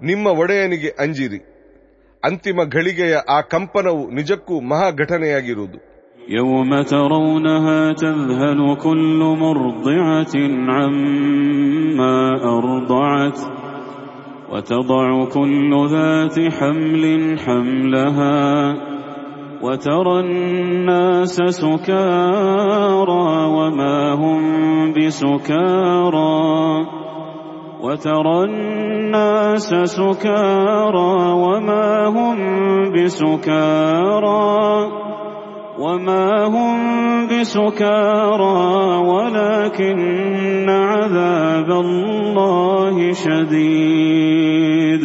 ನಿಮ್ಮ ಒಡೆಯನಿಗೆ ಅಂಜಿರಿ ಅಂತಿಮ ಘಳಿಗೆಯ ಆ ಕಂಪನವು ನಿಜಕ್ಕೂ ಮಹಾ ಘಟನೆಯಾಗಿರುವುದು يوم ترونها تذهل كل مرضعة عما أرضعت وتضع كل ذات حمل حملها وترى الناس سكارى وما هم بسكارى وترى الناس سكارى وما هم بسكارى وما هم بسكارى ولكن عذاب الله شديد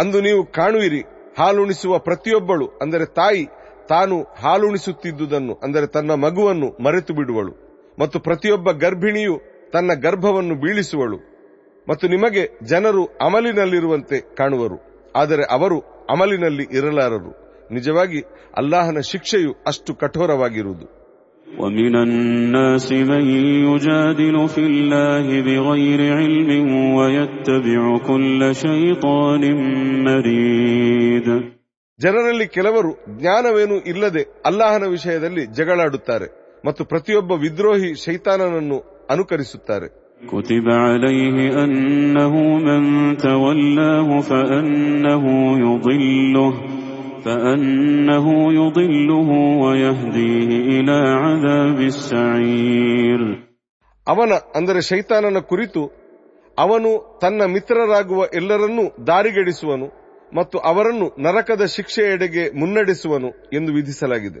ಅಂದು ನೀವು ಕಾಣುವಿರಿ ಹಾಲುಣಿಸುವ ಪ್ರತಿಯೊಬ್ಬಳು ಅಂದರೆ ತಾಯಿ ತಾನು ಹಾಲುಣಿಸುತ್ತಿದ್ದುದನ್ನು ಅಂದರೆ ತನ್ನ ಮಗುವನ್ನು ಮರೆತು ಬಿಡುವಳು ಮತ್ತು ಪ್ರತಿಯೊಬ್ಬ ಗರ್ಭಿಣಿಯು ತನ್ನ ಗರ್ಭವನ್ನು ಬೀಳಿಸುವಳು ಮತ್ತು ನಿಮಗೆ ಜನರು ಅಮಲಿನಲ್ಲಿರುವಂತೆ ಕಾಣುವರು ಆದರೆ ಅವರು ಅಮಲಿನಲ್ಲಿ ಇರಲಾರರು ನಿಜವಾಗಿ ಅಲ್ಲಾಹನ ಶಿಕ್ಷೆಯು ಅಷ್ಟು ಕಠೋರವಾಗಿರುವುದು ومن الناس من يجادل في الله بغير علم ويتبع كل شيطان مريد ಜನರಲ್ಲಿ ಕೆಲವರು ಜ್ಞಾನವೇನೂ ಇಲ್ಲದೆ ಅಲ್ಲಾಹನ ವಿಷಯದಲ್ಲಿ ಜಗಳಾಡುತ್ತಾರೆ ಮತ್ತು ಪ್ರತಿಯೊಬ್ಬ ವಿದ್ರೋಹಿ ಶೈತಾನನನ್ನು ಅನುಕರಿಸುತ್ತಾರೆ كتب عليه أنه من تولاه فأنه يضله فأنه يضله ويهديه إلى عذاب السعير ಅವನ ಅಂದರೆ ಶೈತಾನನ ಕುರಿತು ಅವನು ತನ್ನ ಮಿತ್ರರಾಗುವ ಎಲ್ಲರನ್ನೂ ದಾರಿಗೆಡಿಸುವನು ಮತ್ತು ಅವರನ್ನು ನರಕದ ಶಿಕ್ಷೆಯೆಡೆಗೆ ಮುನ್ನಡೆಸುವನು ಎಂದು ವಿಧಿಸಲಾಗಿದೆ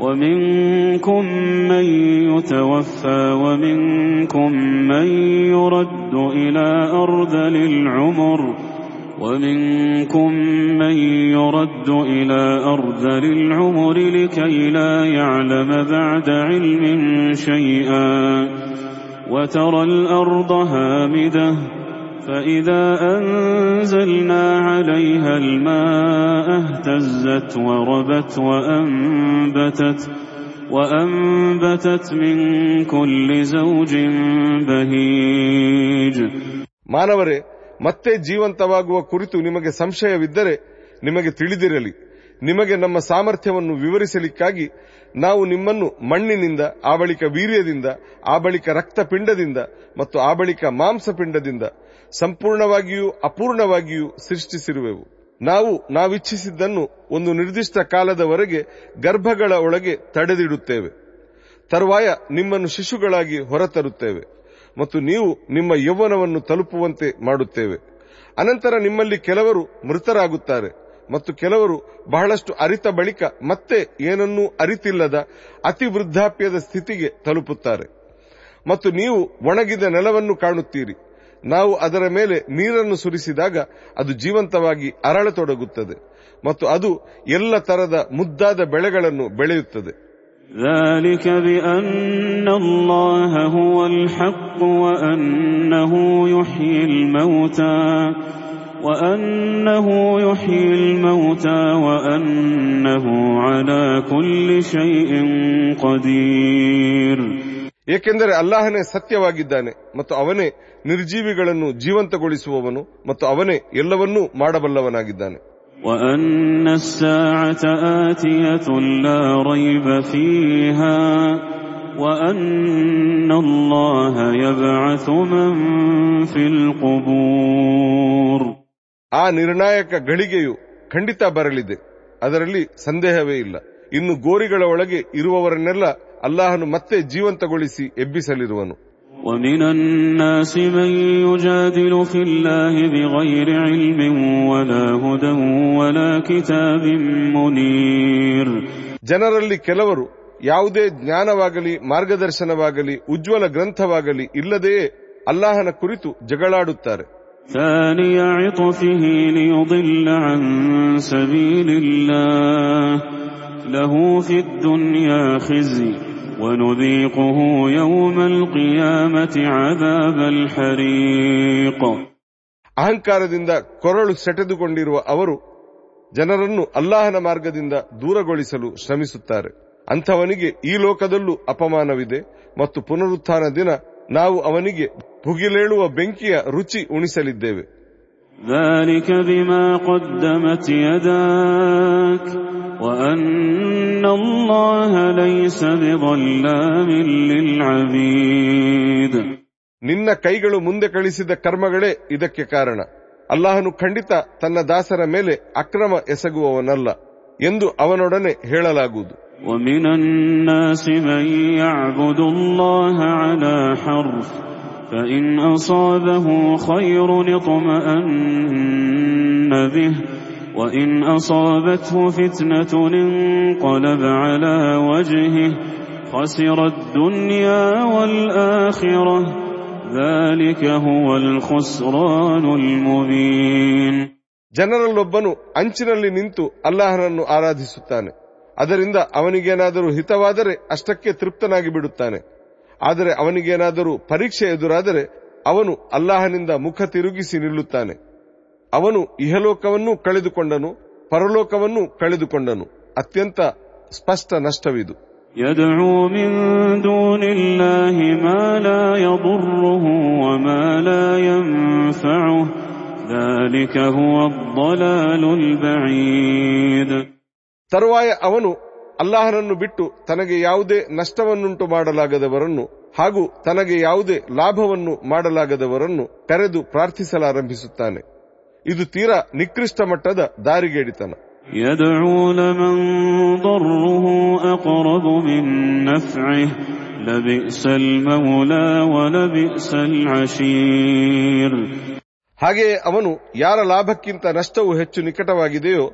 ومنكم من يتوفى ومنكم من يرد إلى أرذل العمر ومنكم من يرد إلى أرذل العمر لكي لا يعلم بعد علم شيئا وترى الأرض هامدة فإذا أنزلنا عليها الماء اهتزت وربت وأنبتت وأنبتت من كل زوج بهيج ಮಾನವರೇ ಮತ್ತೆ ಜೀವಂತವಾಗುವ ಕುರಿತು ನಿಮಗೆ ಸಂಶಯವಿದ್ದರೆ ನಿಮಗೆ ತಿಳಿದಿರಲಿ ನಿಮಗೆ ನಮ್ಮ ಸಾಮರ್ಥ್ಯವನ್ನು ವಿವರಿಸಲಿಕ್ಕಾಗಿ ನಾವು ನಿಮ್ಮನ್ನು ಮಣ್ಣಿನಿಂದ ಆ ಬಳಿಕ ವೀರ್ಯದಿಂದ ಆ ಬಳಿಕ ರಕ್ತಪಿಂಡದಿಂದ ಮತ್ತು ಆ ಬಳಿಕ ಮಾಂಸಪಿಂಡದಿಂದ ಸಂಪೂರ್ಣವಾಗಿಯೂ ಅಪೂರ್ಣವಾಗಿಯೂ ಸೃಷ್ಟಿಸಿರುವೆವು. ನಾವು ನಾವಿಚ್ಛಿಸಿದ್ದನ್ನು ಒಂದು ನಿರ್ದಿಷ್ಟ ಕಾಲದವರೆಗೆ ಗರ್ಭಗಳ ಒಳಗೆ ತಡೆದಿಡುತ್ತೇವೆ. ತರುವಾಯ ನಿಮ್ಮನ್ನು ಶಿಶುಗಳಾಗಿ ಹೊರತರುತ್ತೇವೆ ಮತ್ತು ನೀವು ನಿಮ್ಮ ಯೌವನವನ್ನು ತಲುಪುವಂತೆ ಮಾಡುತ್ತೇವೆ. ಅನಂತರ ನಿಮ್ಮಲ್ಲಿ ಕೆಲವರು ಮೃತರಾಗುತ್ತಾರೆ ಮತ್ತು ಕೆಲವರು ಬಹಳಷ್ಟು ಅರಿತ ಬಳಿಕ ಮತ್ತೆ ಏನನ್ನೂ ಅರಿತಿಲ್ಲದ ಅತಿ ವೃದ್ಧಾಪ್ಯದ ಸ್ಥಿತಿಗೆ ತಲುಪುತ್ತಾರೆ. ಮತ್ತು ನೀವು ಒಣಗಿದ ನೆಲವನ್ನು ಕಾಣುತ್ತೀರಿ. ನಾವು ಅದರ ಮೇಲೆ ನೀರನ್ನು ಸುರಿಸಿದಾಗ ಅದು ಜೀವಂತವಾಗಿ ಅರಳತೊಡಗುತ್ತದೆ ಮತ್ತು ಅದು ಎಲ್ಲ ತರದ ಮುದ್ದಾದ ಬೆಳೆಗಳನ್ನು ಬೆಳೆಯುತ್ತದೆ ذلك بأن الله هو الحق وأنه يحيي الموتى وأنه يحيي الموتى وأنه على كل شيء قدير ಏಕೆಂದರೆ ಅಲ್ಲಾಹನೇ ಸತ್ಯವಾಗಿದ್ದಾನೆ ಮತ್ತು ಅವನೇ ನಿರ್ಜೀವಿಗಳನ್ನು ಜೀವಂತಗೊಳಿಸುವವನು ಮತ್ತು ಅವನೇ ಎಲ್ಲವನ್ನೂ ಮಾಡಬಲ್ಲವನಾಗಿದ್ದಾನೆ. ಆ ನಿರ್ಣಾಯಕ ಗಳಿಗೆಯು ಖಂಡಿತ ಬರಲಿದೆ. ಅದರಲ್ಲಿ ಸಂದೇಹವೇ ಇಲ್ಲ. ಇನ್ನು ಗೋರಿಗಳ ಒಳಗೆ ಇರುವವರನ್ನೆಲ್ಲ ಅಲ್ಲಾಹನು ಮತ್ತೆ ಜೀವಂತಗೊಳಿಸಿ ಎಬ್ಬಿಸಲಿರುವನು ومن الناس من يجادل في الله بغير علم ولا هدى ولا كتاب منير ಜನರಲ್ಲಿ ಕೆಲವರು ಯಾವುದೇ ಜ್ಞಾನವಾಗಲಿ ಮಾರ್ಗದರ್ಶನವಾಗಲಿ ಉಜ್ವಲ ಗ್ರಂಥವಾಗಲಿ ಇಲ್ಲದೆಯೇ ಅಲ್ಲಾಹನ ಕುರಿತು ಜಗಳಾಡುತ್ತಾರೆ ثاني عطفه ليضل عن سبيل الله له في الدنيا خزي ونذيقه يوم القيامة عذاب الحريق ಅಹಂಕಾರದಿಂದ ಕೊರಳು ಸೆಟೆದುಕೊಂಡಿರುವ ಅವರು ಜನರನ್ನು ಅಲ್ಲಾಹನ ಮಾರ್ಗದಿಂದ ದೂರಗೊಳಿಸಲು ಶ್ರಮಿಸುತ್ತಾರೆ ಅಂಥವನಿಗೆ ಈ ಲೋಕದಲ್ಲೂ ಅಪಮಾನವಿದೆ ಮತ್ತು ಪುನರುತ್ಥಾನ ದಿನ ನಾವು ಅವನಿಗೆ ಭುಗಿಲೇಳುವ ಬೆಂಕಿಯ ರುಚಿ ಉಣಿಸಲಿದ್ದೇವೆ. ನಿನ್ನ ಕೈಗಳು ಮುಂದೆ ಕಳಿಸಿದ ಕರ್ಮಗಳೇ ಇದಕ್ಕೆ ಕಾರಣ. ಅಲ್ಲಾಹನು ಖಂಡಿತ ತನ್ನ ದಾಸರ ಮೇಲೆ ಅಕ್ರಮ ಎಸಗುವವನಲ್ಲ ಎಂದು ಅವನೊಡನೆ ಹೇಳಲಾಗುವುದು. ومن الناس من يعبد الله على حرف فإن أصابه خير اطمأن به وإن أصابته فتنة انقلب على وجهه خسر الدنيا والآخرة ذلك هو الخسران المبين ಜನರಲ್ಲೊಬ್ಬನು ಅಂಚಿನಲ್ಲಿ ನಿಂತು ಅಲ್ಲಾಹನನ್ನು ಆರಾಧಿಸುತ್ತಾನೆ ಅದರಿಂದ ಅವನಿಗೇನಾದರೂ ಹಿತವಾದರೆ ಅಷ್ಟಕ್ಕೆ ತೃಪ್ತನಾಗಿ ಬಿಡುತ್ತಾನೆ ಆದರೆ ಅವನಿಗೇನಾದರೂ ಪರೀಕ್ಷೆ ಎದುರಾದರೆ ಅವನು ಅಲ್ಲಾಹನಿಂದ ಮುಖ ತಿರುಗಿಸಿ ನಿಲ್ಲುತ್ತಾನೆ ಅವನು ಇಹಲೋಕವನ್ನೂ ಕಳೆದುಕೊಂಡನು ಪರಲೋಕವನ್ನೂ ಕಳೆದುಕೊಂಡನು ಅತ್ಯಂತ ಸ್ಪಷ್ಟ ನಷ್ಟವಿದು يدعو من دون الله ما لا يضره وما لا ينفعه ذلك هو الضلال البعيد ತರುವಾಯ ಅವನು ಅಲ್ಲಾಹನನ್ನು ಬಿಟ್ಟು ತನಗೆ ಯಾವುದೇ ನಷ್ಟವನ್ನುಂಟು ಮಾಡಲಾಗದವರನ್ನು ಹಾಗೂ ತನಗೆ ಯಾವುದೇ ಲಾಭವನ್ನು ಮಾಡಲಾಗದವರನ್ನು ಕರೆದು ಪ್ರಾರ್ಥಿಸಲಾರಂಭಿಸುತ್ತಾನೆ. ಇದು ತೀರಾ ನಿಕೃಷ್ಟ ಮಟ್ಟದ ದಾರಿಗೇಡಿತನ. ಹಾಗೆಯೇ ಅವನು ಯಾರ ಲಾಭಕ್ಕಿಂತ ನಷ್ಟವು ಹೆಚ್ಚು ನಿಕಟವಾಗಿದೆಯೋ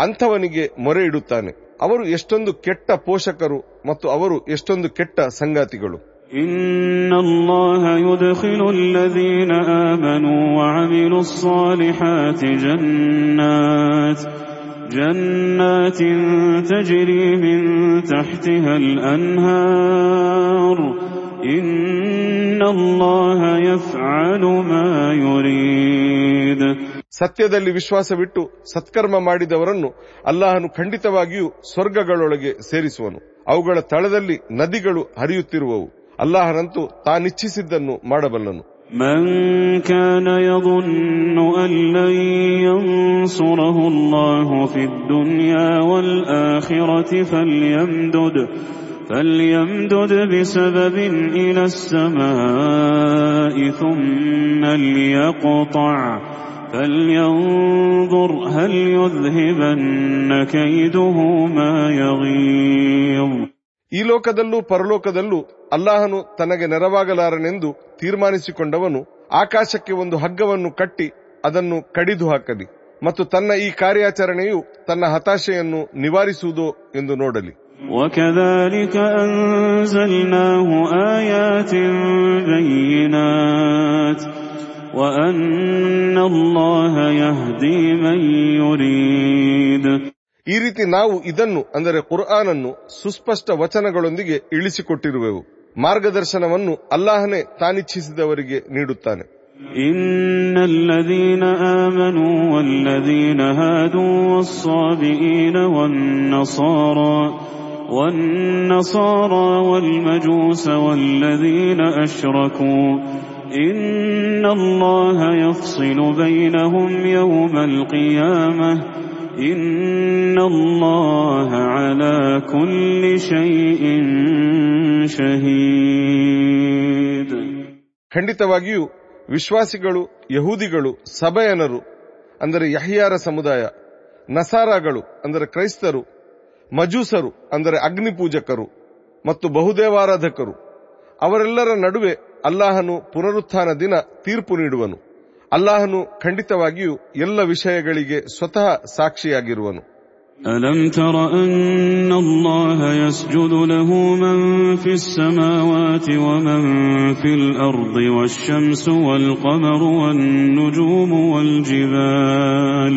ಅಂಥವನಿಗೆ ಮೊರೆ ಇಡುತ್ತಾನೆ ಅವರು ಎಷ್ಟೊಂದು ಕೆಟ್ಟ ಪೋಷಕರು ಮತ್ತು ಅವರು ಎಷ್ಟೊಂದು ಕೆಟ್ಟ ಸಂಗಾತಿಗಳು إن الله يدخل الذين آمنوا وعملوا الصالحات جنات جنات تجري من تحتها الأنهار إن الله يفعل ما يريد ಸತ್ಯದಲ್ಲಿ ವಿಶ್ವಾಸವಿಟ್ಟು ಸತ್ಕರ್ಮ ಮಾಡಿದವರನ್ನು ಅಲ್ಲಾಹನು ಖಂಡಿತವಾಗಿಯೂ ಸ್ವರ್ಗಗಳೊಳಗೆ ಸೇರಿಸುವನು ಅವುಗಳ ತಳದಲ್ಲಿ ನದಿಗಳು ಹರಿಯುತ್ತಿರುವವು ಅಲ್ಲಾಹನಂತೂ ತಾನಿಚ್ಛಿಸಿದ್ದನ್ನು ಮಾಡಬಲ್ಲನು من كان يظن أن لن ينصره الله في الدنيا والآخرة فليمدد فليمدد بسبب إلى السماء ثم ليقطع فلينظر هل يذهبن كيده ما يغيظ ಈ ಲೋಕದಲ್ಲೂ ಪರಲೋಕದಲ್ಲೂ ಅಲ್ಲಾಹನು ತನಗೆ ನೆರವಾಗಲಾರನೆಂದು ತೀರ್ಮಾನಿಸಿಕೊಂಡವನು ಆಕಾಶಕ್ಕೆ ಒಂದು ಹಗ್ಗವನ್ನು ಕಟ್ಟಿ ಅದನ್ನು ಕಡಿದು ಹಾಕಲಿ ಮತ್ತು ತನ್ನ ಈ ಕಾರ್ಯಾಚರಣೆಯು ತನ್ನ ಹತಾಶೆಯನ್ನು ನಿವಾರಿಸುವುದೋ ಎಂದು ನೋಡಲಿ وكذلك أنزلناه آيات بينات ಈ ರೀತಿ ನಾವು ಇದನ್ನು ಅಂದರೆ ಕುರ್ಆನನ್ನು ಸುಸ್ಪಷ್ಟ ವಚನಗಳೊಂದಿಗೆ ಇಳಿಸಿಕೊಟ್ಟಿರುವೆವು ಮಾರ್ಗದರ್ಶನವನ್ನು ಅಲ್ಲಾಹನೇ ತಾನಿಚ್ಛಿಸಿದವರಿಗೆ ನೀಡುತ್ತಾನೆ إن الذين آمنوا والذين هادوا والصابئين والنصارى والنصارى والمجوس والذين أشركوا إن الله يفصل بينهم يوم القيامة إن الله على كل شيء شهيد ಖಂಡಿತವಾಗಿಯೂ ವಿಶ್ವಾಸಿಗಳು ಯಹೂದಿಗಳು ಸಭೆಯನರು ಅಂದರೆ ಯಹಿಯಾರ ಸಮುದಾಯ ನಸಾರಾಗಳು ಅಂದರೆ ಕ್ರೈಸ್ತರು ಮಜೂಸರು ಅಂದರೆ ಅಗ್ನಿಪೂಜಕರು ಮತ್ತು ಬಹುದೇವಾರಾಧಕರು ಅವರೆಲ್ಲರ ನಡುವೆ ಅಲ್ಲಾಹನು ಪುನರುತ್ಥಾನ ದಿನ ತೀರ್ಪು ನೀಡುವನು ಅಲ್ಲಾಹನು ಖಂಡಿತವಾಗಿಯೂ ಎಲ್ಲ ವಿಷಯಗಳಿಗೆ ಸ್ವತಃ ಸಾಕ್ಷಿಯಾಗಿರುವನು ألم تر أن الله يسجد له من في السماوات ومن في الأرض والشمس والقمر والنجوم والجبال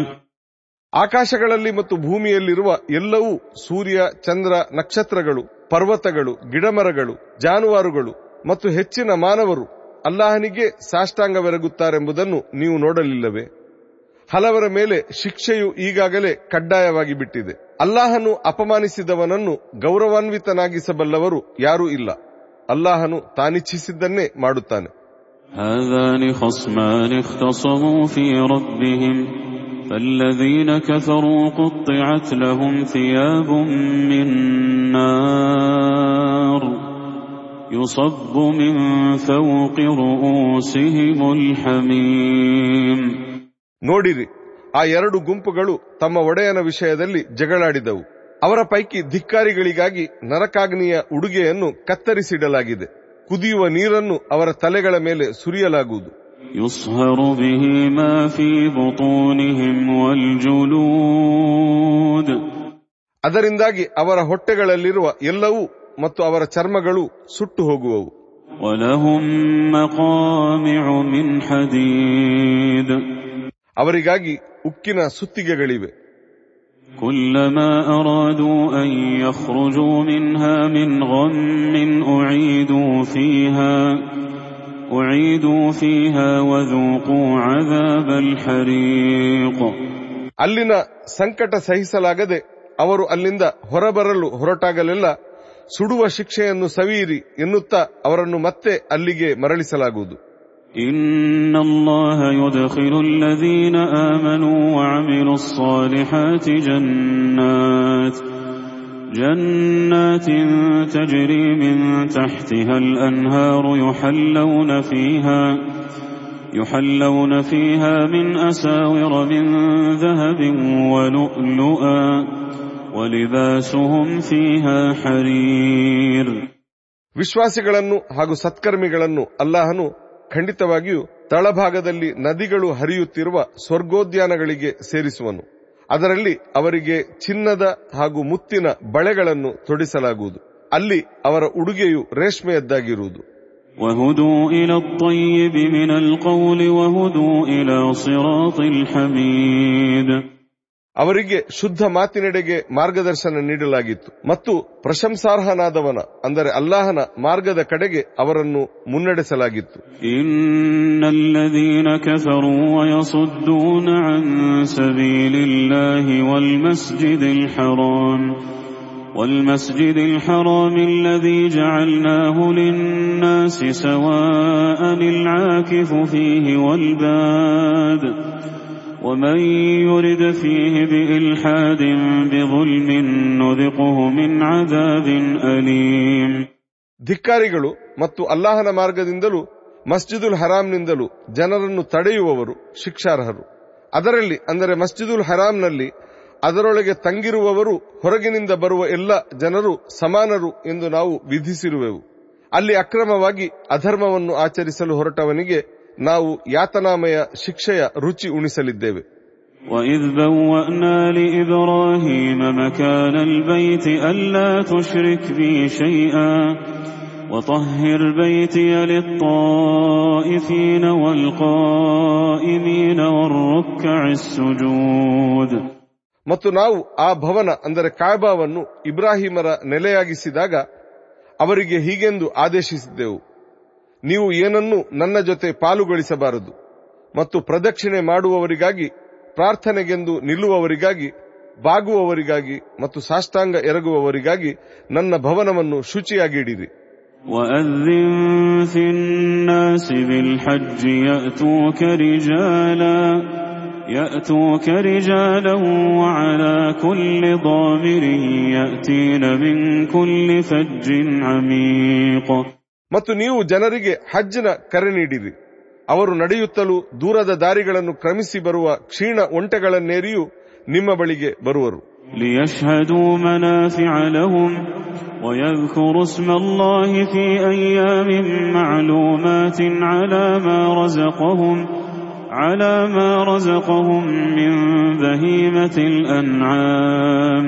ಆಕಾಶಗಳಲ್ಲಿ ಮತ್ತು ಭೂಮಿಯಲ್ಲಿರುವ ಎಲ್ಲವೂ ಸೂರ್ಯ, ಚಂದ್ರ, ನಕ್ಷತ್ರಗಳು, ಪರ್ವತಗಳು, ಗಿಡಮರಗಳು, ಜಾನುವಾರುಗಳು ಮತ್ತು ಹೆಚ್ಚಿನ ಮಾನವರು ಅಲ್ಲಾಹನಿಗೆ ಸಾಷ್ಟಾಂಗವೆರಗುತ್ತಾರೆಂಬುದನ್ನು ನೀವು ನೋಡಲಿಲ್ಲವೇ? ಹಲವರ ಮೇಲೆ ಶಿಕ್ಷೆಯು ಈಗಾಗಲೇ ಕಡ್ಡಾಯವಾಗಿ ಬಿಟ್ಟಿದೆ. ಅಲ್ಲಾಹನು ಅಪಮಾನಿಸಿದವನನ್ನು ಗೌರವಾನ್ವಿತನಾಗಿಸಬಲ್ಲವರು ಯಾರೂ ಇಲ್ಲ. ಅಲ್ಲಾಹನು ತಾನಿಚ್ಛಿಸಿದ್ದನ್ನೇ ಮಾಡುತ್ತಾನೆ. هذان خصمان اختصموا في ربهم فالذين كفروا قطعت لهم ثياب من نار يصب من فوق رؤوسهم الحميم ನೋಡಿರಿ ಆ ಎರಡು ಗುಂಪುಗಳು ತಮ್ಮ ಒಡೆಯನ ವಿಷಯದಲ್ಲಿ ಜಗಳಾಡಿದವು ಅವರ ಪೈಕಿ ಧಿಕ್ಕಾರಿಗಳಿಗಾಗಿ ನರಕಾಗ್ನಿಯ ಉಡುಗೆಯನ್ನು ಕತ್ತರಿಸಿಡಲಾಗಿದೆ ಕುದಿಯುವ ನೀರನ್ನು ಅವರ ತಲೆಗಳ ಮೇಲೆ ಸುರಿಯಲಾಗುವುದು يصهر به ما في بطونهم والجلود ಅದರಿಂದಾಗಿ ಅವರ ಹೊಟ್ಟೆಗಳಲ್ಲಿರುವ ಎಲ್ಲವೂ ಮತ್ತು ಅವರ ಚರ್ಮಗಳು ಸುಟ್ಟು ಹೋಗುವವು ولهم مقامع من حديد ಅವರಿಗಾಗಿ ಉಕ್ಕಿನ ಸುತ್ತಿಗೆಗಳಿವೆ كلما أرادوا أن يخرجوا منها من غم أعيدوا فيها أعيدوا فيها وذوقوا عذاب الحريق ಅಲ್ಲಿನ ಸಂಕಟ ಸಹಿಸಲಾಗದೆ ಅವರು ಅಲ್ಲಿಂದ ಹೊರಬರಲು ಹೊರಟಾಗಲೆಲ್ಲ ಸುಡುವ ಶಿಕ್ಷೆಯನ್ನು ಸವಿಯಿರಿ ಎನ್ನುತ್ತಾ ಅವರನ್ನು ಮತ್ತೆ ಅಲ್ಲಿಗೆ ಮರಳಿಸಲಾಗುವುದು إن الله يدخل الذين آمنوا وعملوا الصالحات جنات جنات تجري من تحتها الأنهار يحلون فيها يحلون فيها من أساور من ذهب ولؤلؤا ولباسهم فيها حرير ವಿಶ್ವಾಸಿಗಳನ್ನು ಹಾಗೂ ಸತ್ಕರ್ಮಿಗಳನ್ನು ಅಲ್ಲಾಹನು ಖಂಡಿತವಾಗಿಯೂ ತಳಭಾಗದಲ್ಲಿ ನದಿಗಳು ಹರಿಯುತ್ತಿರುವ ಸ್ವರ್ಗೋದ್ಯಾನಗಳಿಗೆ ಸೇರಿಸುವನು ಅದರಲ್ಲಿ ಅವರಿಗೆ ಚಿನ್ನದ ಹಾಗೂ ಮುತ್ತಿನ ಬಳೆಗಳನ್ನು ತೊಡಿಸಲಾಗುವುದು. ಅಲ್ಲಿ ಅವರ ಉಡುಗೆಯು ರೇಷ್ಮೆಯದ್ದಾಗಿರುವುದು. ಅವರಿಗೆ ಶುದ್ಧ ಮಾತಿನೆಡೆಗೆ ಮಾರ್ಗದರ್ಶನ ನೀಡಲಾಗಿತ್ತು ಮತ್ತು ಪ್ರಶಂಸಾರ್ಹನಾದವನ ಅಂದರೆ ಅಲ್ಲಾಹನ ಮಾರ್ಗದ ಕಡೆಗೆ ಅವರನ್ನು ಮುನ್ನಡೆಸಲಾಗಿತ್ತು إن الذين كفروا ويصدون عن سبيل الله والمسجد الحرام والمسجد الحرام الذي جعلناه للناس سواء العاكف فيه والباد ومن يرد فيه بإلحاد بظلم نذقه من عذاب أليم ಧಿಕ್ಕಾರಿಗಳು ಮತ್ತು ಅಲ್ಲಾಹನ ಮಾರ್ಗದಿಂದಲೂ ಮಸ್ಜಿದುಲ್ ಹರಾಮ್ನಿಂದಲೂ ಜನರನ್ನು ತಡೆಯುವವರು ಶಿಕ್ಷಾರ್ಹರು ಅದರಲ್ಲಿ ಅಂದರೆ ಮಸ್ಜಿದುಲ್ ಹರಾಮ್ನಲ್ಲಿ ಅದರೊಳಗೆ ತಂಗಿರುವವರು ಹೊರಗಿನಿಂದ ಬರುವ ಎಲ್ಲ ಜನರು ಸಮಾನರು ಎಂದು ನಾವು ವಿಧಿಸಿರುವೆವು ಅಲ್ಲಿ ಅಕ್ರಮವಾಗಿ ಅಧರ್ಮವನ್ನು ಆಚರಿಸಲು ಹೊರಟವನಿಗೆ ನಾವು ಯಾತನಾಮಯ ಶಿಕ್ಷೆಯ ರುಚಿ ಉಣಿಸಲಿದ್ದೇವೆ وإذ بوأنا لإبراهيم مكان البيت ألا تشرك بي شيئا وطهر بيتي للطائفين والقائمين والركع السجود ಮತ್ತು ನಾವು ಆ ಭವನ ಅಂದರೆ ಕಾಯಬಾವನ್ನು ಇಬ್ರಾಹಿಮರ ನೆಲೆಯಾಗಿಸಿದಾಗ ಅವರಿಗೆ ಹೀಗೆಂದು ಆದೇಶಿಸಿದ್ದೆವು ನೀವು ಏನನ್ನೂ ನನ್ನ ಜೊತೆ ಪಾಲುಗೊಳಿಸಬಾರದು ಮತ್ತು ಪ್ರದಕ್ಷಿಣೆ ಮಾಡುವವರಿಗಾಗಿ ಪ್ರಾರ್ಥನೆಗೆಂದು ನಿಲ್ಲುವವರಿಗಾಗಿ ಬಾಗುವವರಿಗಾಗಿ ಮತ್ತು ಸಾಷ್ಟಾಂಗ ಎರಗುವವರಿಗಾಗಿ ನನ್ನ ಭವನವನ್ನು ಶುಚಿಯಾಗಿಡಿರಿ وأذن في الناس بالحج يأتوك رجالا يأتوك رجالا وعلى كل ضامر يأتين من كل فج عميق ಮತ್ತು ನೀವು ಜನರಿಗೆ ಹಜ್ಜಿನ ಕರೆ ನೀಡಿರಿ ಅವರು ನಡೆಯುತ್ತಲೂ ದೂರದ ದಾರಿಗಳನ್ನು ಕ್ರಮಿಸಿ ಬರುವ ಕ್ಷೀಣ ಒಂಟೆಗಳನ್ನೇರಿಯೂ ನಿಮ್ಮ ಬಳಿಗೆ ಬರುವರು ليشهدوا منافع لهم ويذكروا اسم الله في أيام معلومات على ما رزقهم على ما رزقهم من بهيمة الأنعام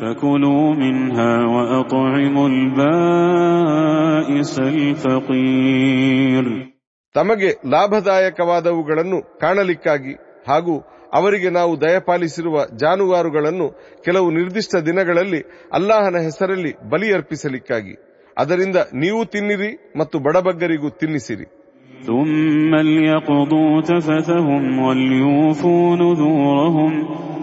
فكلوا منها وأطعموا البائس الفقير ತಮಗೆ ಲಾಭದಾಯಕವಾದವುಗಳನ್ನು ಕಾಣಲಿಕ್ಕಾಗಿ ಹಾಗೂ ಅವರಿಗೆ ನಾವು ದಯಪಾಲಿಸಿರುವ ಜಾನುವಾರುಗಳನ್ನು ಕೆಲವು ನಿರ್ದಿಷ್ಟ ದಿನಗಳಲ್ಲಿ ಅಲ್ಲಾಹನ ಹೆಸರಲ್ಲಿ ಬಲಿ ಅರ್ಪಿಸಲಿಕ್ಕಾಗಿ ಅದರಿಂದ ನೀವು ತಿನ್ನಿರಿ ಮತ್ತು ಬಡಬಗ್ಗರಿಗೂ ತಿನ್ನಿಸಿರಿ ثم ليقضوا تفثهم وليوفوا نذورهم وليطوفوا بالبيت العتيق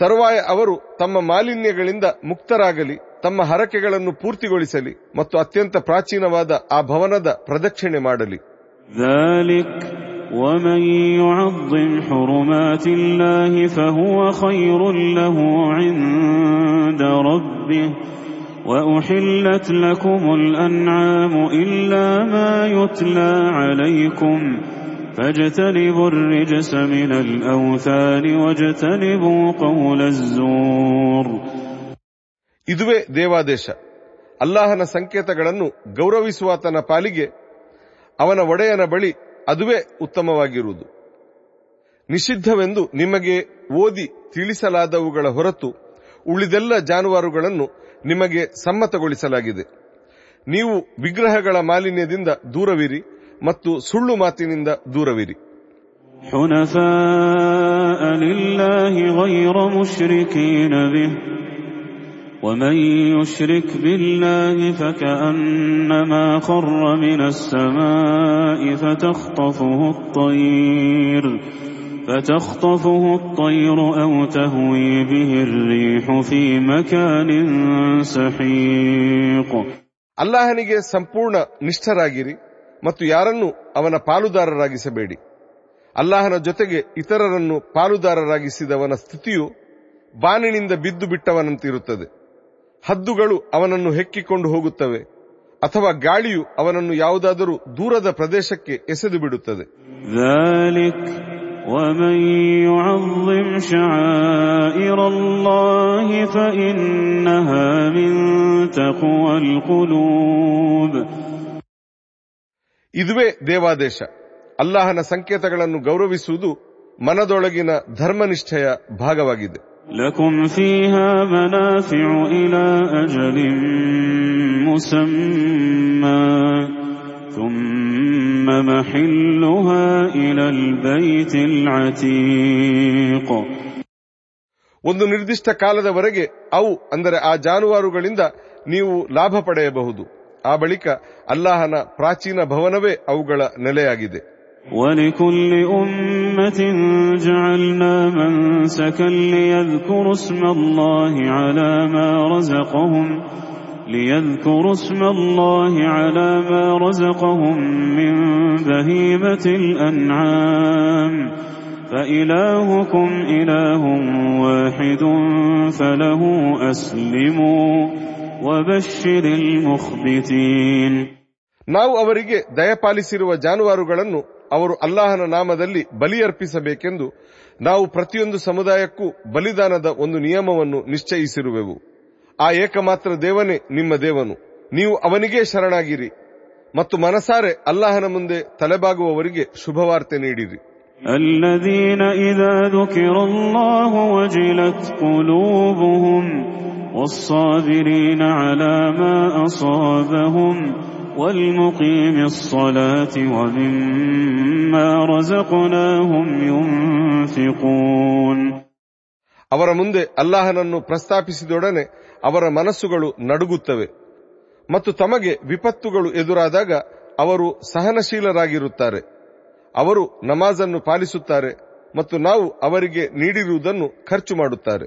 ತರುವಾಯ ಅವರು ತಮ್ಮ ಮಾಲಿನ್ಯಗಳಿಂದ ಮುಕ್ತರಾಗಲಿ ತಮ್ಮ ಹರಕೆಗಳನ್ನು ಪೂರ್ತಿಗೊಳಿಸಲಿ ಮತ್ತು ಅತ್ಯಂತ ಪ್ರಾಚೀನವಾದ ಆ ಭವನದ ಪ್ರದಕ್ಷಿಣೆ ಮಾಡಲಿ ذلك ومن يعظم حرمات الله فهو خير له عند ربه وأحلت لكم الأنعام إلا ما يتلى عليكم فاجتنبوا الرجس من الأوثان واجتنبوا قول الزور ಇದುವೇ ದೇವಾದೇಶ ಅಲ್ಲಾಹನ ಸಂಕೇತಗಳನ್ನು ಗೌರವಿಸುವಾತನ ಪಾಲಿಗೆ ಅವನ ಒಡೆಯನ ಬಳಿ ಅದುವೇ ಉತ್ತಮವಾಗಿರುವುದು ನಿಷಿದ್ಧವೆಂದು ನಿಮಗೆ ಓದಿ ತಿಳಿಸಲಾದವುಗಳ ಹೊರತು ಉಳಿದೆಲ್ಲ ಜಾನುವಾರುಗಳನ್ನು ನಿಮಗೆ ಸಮ್ಮತಗೊಳಿಸಲಾಗಿದೆ ನೀವು ವಿಗ್ರಹಗಳ ಮಾಲಿನ್ಯದಿಂದ ದೂರವಿರಿ ಮತ್ತು ಸುಳ್ಳು ಮಾತಿನಿಂದ ದೂರವಿರಿ حنفاء لله غير مشركين به ومن يشرك بالله فكأنما خر من السماء فتخطفه الطير فتخطفه الطير أو تهوي به الريح في مكان سحيق ಅಲ್ಲಾಹನಿಗೆ ಸಂಪೂರ್ಣ ನಿಷ್ಠರಾಗಿರಿ ಮತ್ತು ಯಾರನ್ನೂ ಅವನ ಪಾಲುದಾರರಾಗಿಸಬೇಡಿ ಅಲ್ಲಾಹನ ಜೊತೆಗೆ ಇತರರನ್ನು ಪಾಲುದಾರರಾಗಿಸಿದವನ ಸ್ಥಿತಿಯು ಬಾನಿನಿಂದ ಬಿದ್ದು ಬಿಟ್ಟವನಂತಿರುತ್ತದೆ ಹದ್ದುಗಳು ಅವನನ್ನು ಹೆಕ್ಕಿಕೊಂಡು ಹೋಗುತ್ತವೆ ಅಥವಾ ಗಾಳಿಯು ಅವನನ್ನು ಯಾವುದಾದರೂ ದೂರದ ಪ್ರದೇಶಕ್ಕೆ ಎಸೆದು ಬಿಡುತ್ತದೆ ذلك ومن يعظم شعائر الله فإنها من تقوى القلوب ಇದುವೇ ದೇವಾದೇಶ ಅಲ್ಲಾಹನ ಸಂಕೇತಗಳನ್ನು ಗೌರವಿಸುವುದು ಮನದೊಳಗಿನ ಧರ್ಮನಿಷ್ಠೆಯ ಭಾಗವಾಗಿದೆ لكم فيها منافع إلى أجل مسمى ثم محلها إلى البيت العتيق ಒಂದು ನಿರ್ದಿಷ್ಟ ಕಾಲದವರೆಗೆ ಅವು ಅಂದರೆ ಆ ಜಾನುವಾರುಗಳಿಂದ ನೀವು ಲಾಭ ಪಡೆಯಬಹುದು ಆ ಬಳಿಕ ಅಲ್ಲಾಹನ ಪ್ರಾಚೀನ ಭವನವೇ ಅವುಗಳ ನೆಲೆಯಾಗಿದೆ ولكل أمة جعلنا منسكا ليذكروا اسم الله على ما رزقهم ليذكروا اسم الله على ما رزقهم من بهيمة الأنعام فإلهكم إله واحد فله أسلموا وبشر المخبتين ನಾವು ಅವರಿಗೆ ದಯಪಾಲಿಸಿರುವ ಜಾನುವಾರುಗಳನ್ನು ಅವರು ಅಲ್ಲಾಹನ ನಾಮದಲ್ಲಿ ಬಲಿಯರ್ಪಿಸಬೇಕೆಂದು ನಾವು ಪ್ರತಿಯೊಂದು ಸಮುದಾಯಕ್ಕೂ ಬಲಿದಾನದ ಒಂದು ನಿಯಮವನ್ನು ನಿಶ್ಚಯಿಸಿರುವೆವು ಆ ಏಕಮಾತ್ರ ದೇವನೇ ನಿಮ್ಮ ದೇವನು ನೀವು ಅವನಿಗೇ ಶರಣಾಗಿರಿ ಮತ್ತು ಮನಸಾರೆ ಅಲ್ಲಾಹನ ಮುಂದೆ ತಲೆಬಾಗುವವರಿಗೆ ಶುಭವಾರ್ತೆ ನೀಡಿರಿ الذين إذا ذكر الله وجلت قلوبهم والصابرين على ما أصابهم والمقيم الصلاة ومما رزقناهم ينفقون ಅವರ ಮುಂದೆ ಅಲ್ಲಾಹನನ್ನು ಪ್ರಸ್ತಾಪಿಸಿದೊಡನೆ ಅವರ ಮನಸ್ಸುಗಳು ನಡುಗುತ್ತವೆ ಮತ್ತು ತಮಗೆ ವಿಪತ್ತುಗಳು ಎದುರಾದಾಗ ಅವರು ಸಹನಶೀಲರಾಗಿರುತ್ತಾರೆ ಅವರು ನಮಾಜನ್ನು ಪಾಲಿಸುತ್ತಾರೆ ಮತ್ತು ನಾವು ಅವರಿಗೆ ನೀಡಿರುವುದನ್ನು ಖರ್ಚು ಮಾಡುತ್ತಾರೆ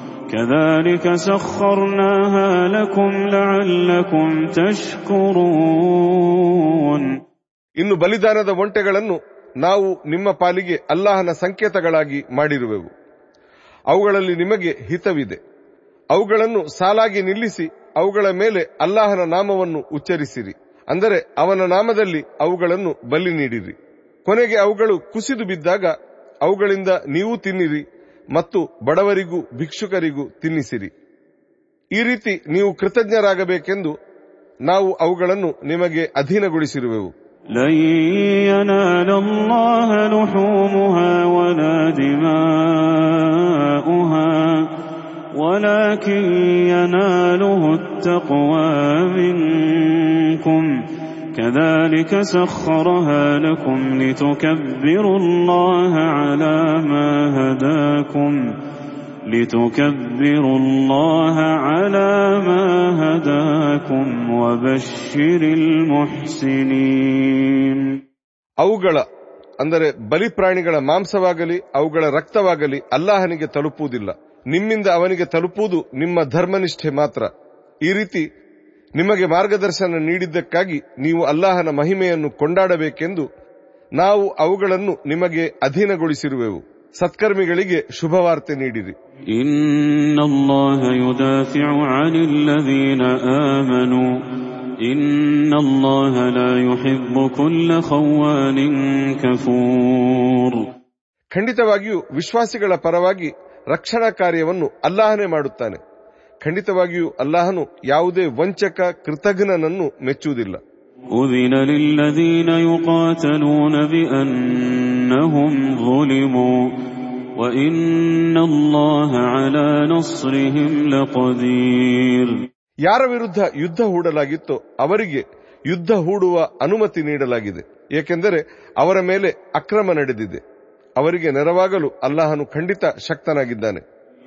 كذلك سخرناها لكم لعلكم تشكرون ಇನ್ನು ಬಲಿದಾನದ ಒಂಟೆಗಳನ್ನು ನಾವು ನಿಮ್ಮ ಪಾಲಿಗೆ ಅಲ್ಲಾಹನ ಸಂಕೇತಗಳಾಗಿ ಮಾಡಿರುವೆವು ಅವುಗಳಲ್ಲಿ ನಿಮಗೆ ಹಿತವಿದೆ ಅವುಗಳನ್ನು ಸಾಲಾಗಿ ನಿಲ್ಲಿಸಿ ಅವುಗಳ ಮೇಲೆ ಅಲ್ಲಾಹನ ನಾಮವನ್ನು ಉಚ್ಚರಿಸಿರಿ ಅಂದರೆ ಅವನ ನಾಮದಲ್ಲಿ ಅವುಗಳನ್ನು ಬಲಿ ನೀಡಿರಿ ಕೊನೆಗೆ ಅವುಗಳು ಕುಸಿದು ಬಿದ್ದಾಗ ಅವುಗಳಿಂದ ನೀವು ತಿನ್ನಿರಿ ಮತ್ತು ಬಡವರಿಗೂ ಭಿಕ್ಷುಕರಿಗೂ ತಿನ್ನಿಸಿರಿ ಈ ರೀತಿ ನೀವು ಕೃತಜ್ಞರಾಗಬೇಕೆಂದು ನಾವು ಅವುಗಳನ್ನು ನಿಮಗೆ ಅಧೀನಗೊಳಿಸಿರುವೆವು لن ينال الله لحومها ولا دماؤها ولكن يناله التقوى منكم كذلك سخرها لكم لتكبروا الله على ما هداكم لتكبروا الله على ما هداكم وبشر المحسنين ಅವುಗಳ ಅಂದರೆ ಬಲಿಪ್ರಾಣಿಗಳ ಮಾಂಸವಾಗಲಿ ಅವುಗಳ ರಕ್ತವಾಗಲಿ ಅಲ್ಲಾಹನಿಗೆ ತಲುಪುವುದಿಲ್ಲ ನಿಮ್ಮಿಂದ ಅವನಿಗೆ ತಲುಪುವುದು ನಿಮ್ಮ ಧರ್ಮನಿಷ್ಠೆ ಮಾತ್ರ ಈ ರೀತಿ ನಿಮಗೆ ಮಾರ್ಗದರ್ಶನ ನೀಡಿದ್ದಕ್ಕಾಗಿ ನೀವು ಅಲ್ಲಾಹನ ಮಹಿಮೆಯನ್ನು ಕೊಂಡಾಡಬೇಕೆಂದು ನಾವು ಅವುಗಳನ್ನು ನಿಮಗೆ ಅಧೀನಗೊಳಿಸಿರುವೆವು. ಸತ್ಕರ್ಮಿಗಳಿಗೆ ಶುಭವಾರ್ತೆ ನೀಡಿರಿ. ಖಂಡಿತವಾಗಿಯೂ ವಿಶ್ವಾಸಿಗಳ ಪರವಾಗಿ ರಕ್ಷಣಾ ಕಾರ್ಯವನ್ನು ಅಲ್ಲಾಹನೇ ಮಾಡುತ್ತಾನೆ. ಖಂಡಿತವಾಗಿಯೂ ಅಲ್ಲಾಹನು ಯಾವುದೇ ವಂಚಕ ಕೃತಘ್ನನನ್ನು ಮೆಚ್ಚುವುದಿಲ್ಲ أذن للذين يقاتلون بأنهم ظلموا وإن الله على نصرهم لقدير ಯಾರ ವಿರುದ್ಧ ಯುದ್ಧ ಹೂಡಲಾಗಿತ್ತೋ ಅವರಿಗೆ ಯುದ್ಧ ಹೂಡುವ ಅನುಮತಿ ನೀಡಲಾಗಿದೆ ಏಕೆಂದರೆ ಅವರ ಮೇಲೆ ಅಕ್ರಮ ನಡೆದಿದೆ ಅವರಿಗೆ ನೆರವಾಗಲು ಅಲ್ಲಾಹನು ಖಂಡಿತ ಶಕ್ತನಾಗಿದ್ದಾನೆ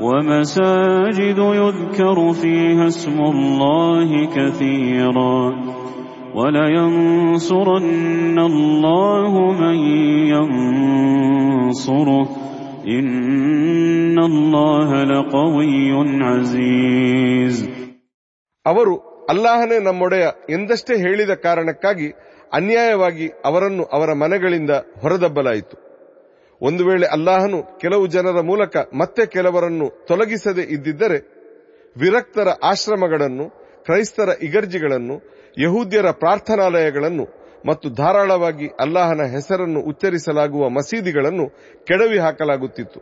ومساجد يذكر فيها اسم الله كثيرا ولينصرن الله من ينصره إن الله لقوي عزيز ಅವರು ಅಲ್ಲಾಹನೇ ನಮ್ಮೊಡೆಯ ಎಂದಷ್ಟೇ ಹೇಳಿದ ಕಾರಣಕ್ಕಾಗಿ ಅನ್ಯಾಯವಾಗಿ ಅವರನ್ನು ಅವರ ಮನೆಗಳಿಂದ ಹೊರದಬ್ಬಲಾಯಿತು ಒಂದು ವೇಳೆ ಅಲ್ಲಾಹನು ಕೆಲವು ಜನರ ಮೂಲಕ ಮತ್ತೆ ಕೆಲವರನ್ನು ತೊಲಗಿಸದೆ ಇದ್ದಿದ್ದರೆ, ವಿರಕ್ತರ ಆಶ್ರಮಗಳನ್ನು, ಕ್ರೈಸ್ತರ ಇಗರ್ಜಿಗಳನ್ನು, ಯಹೂದ್ಯರ ಪ್ರಾರ್ಥನಾಲಯಗಳನ್ನು ಮತ್ತು ಧಾರಾಳವಾಗಿ ಅಲ್ಲಾಹನ ಹೆಸರನ್ನು ಉಚ್ಚರಿಸಲಾಗುವ ಮಸೀದಿಗಳನ್ನು ಕೆಡವಿ ಹಾಕಲಾಗುತ್ತಿತ್ತು.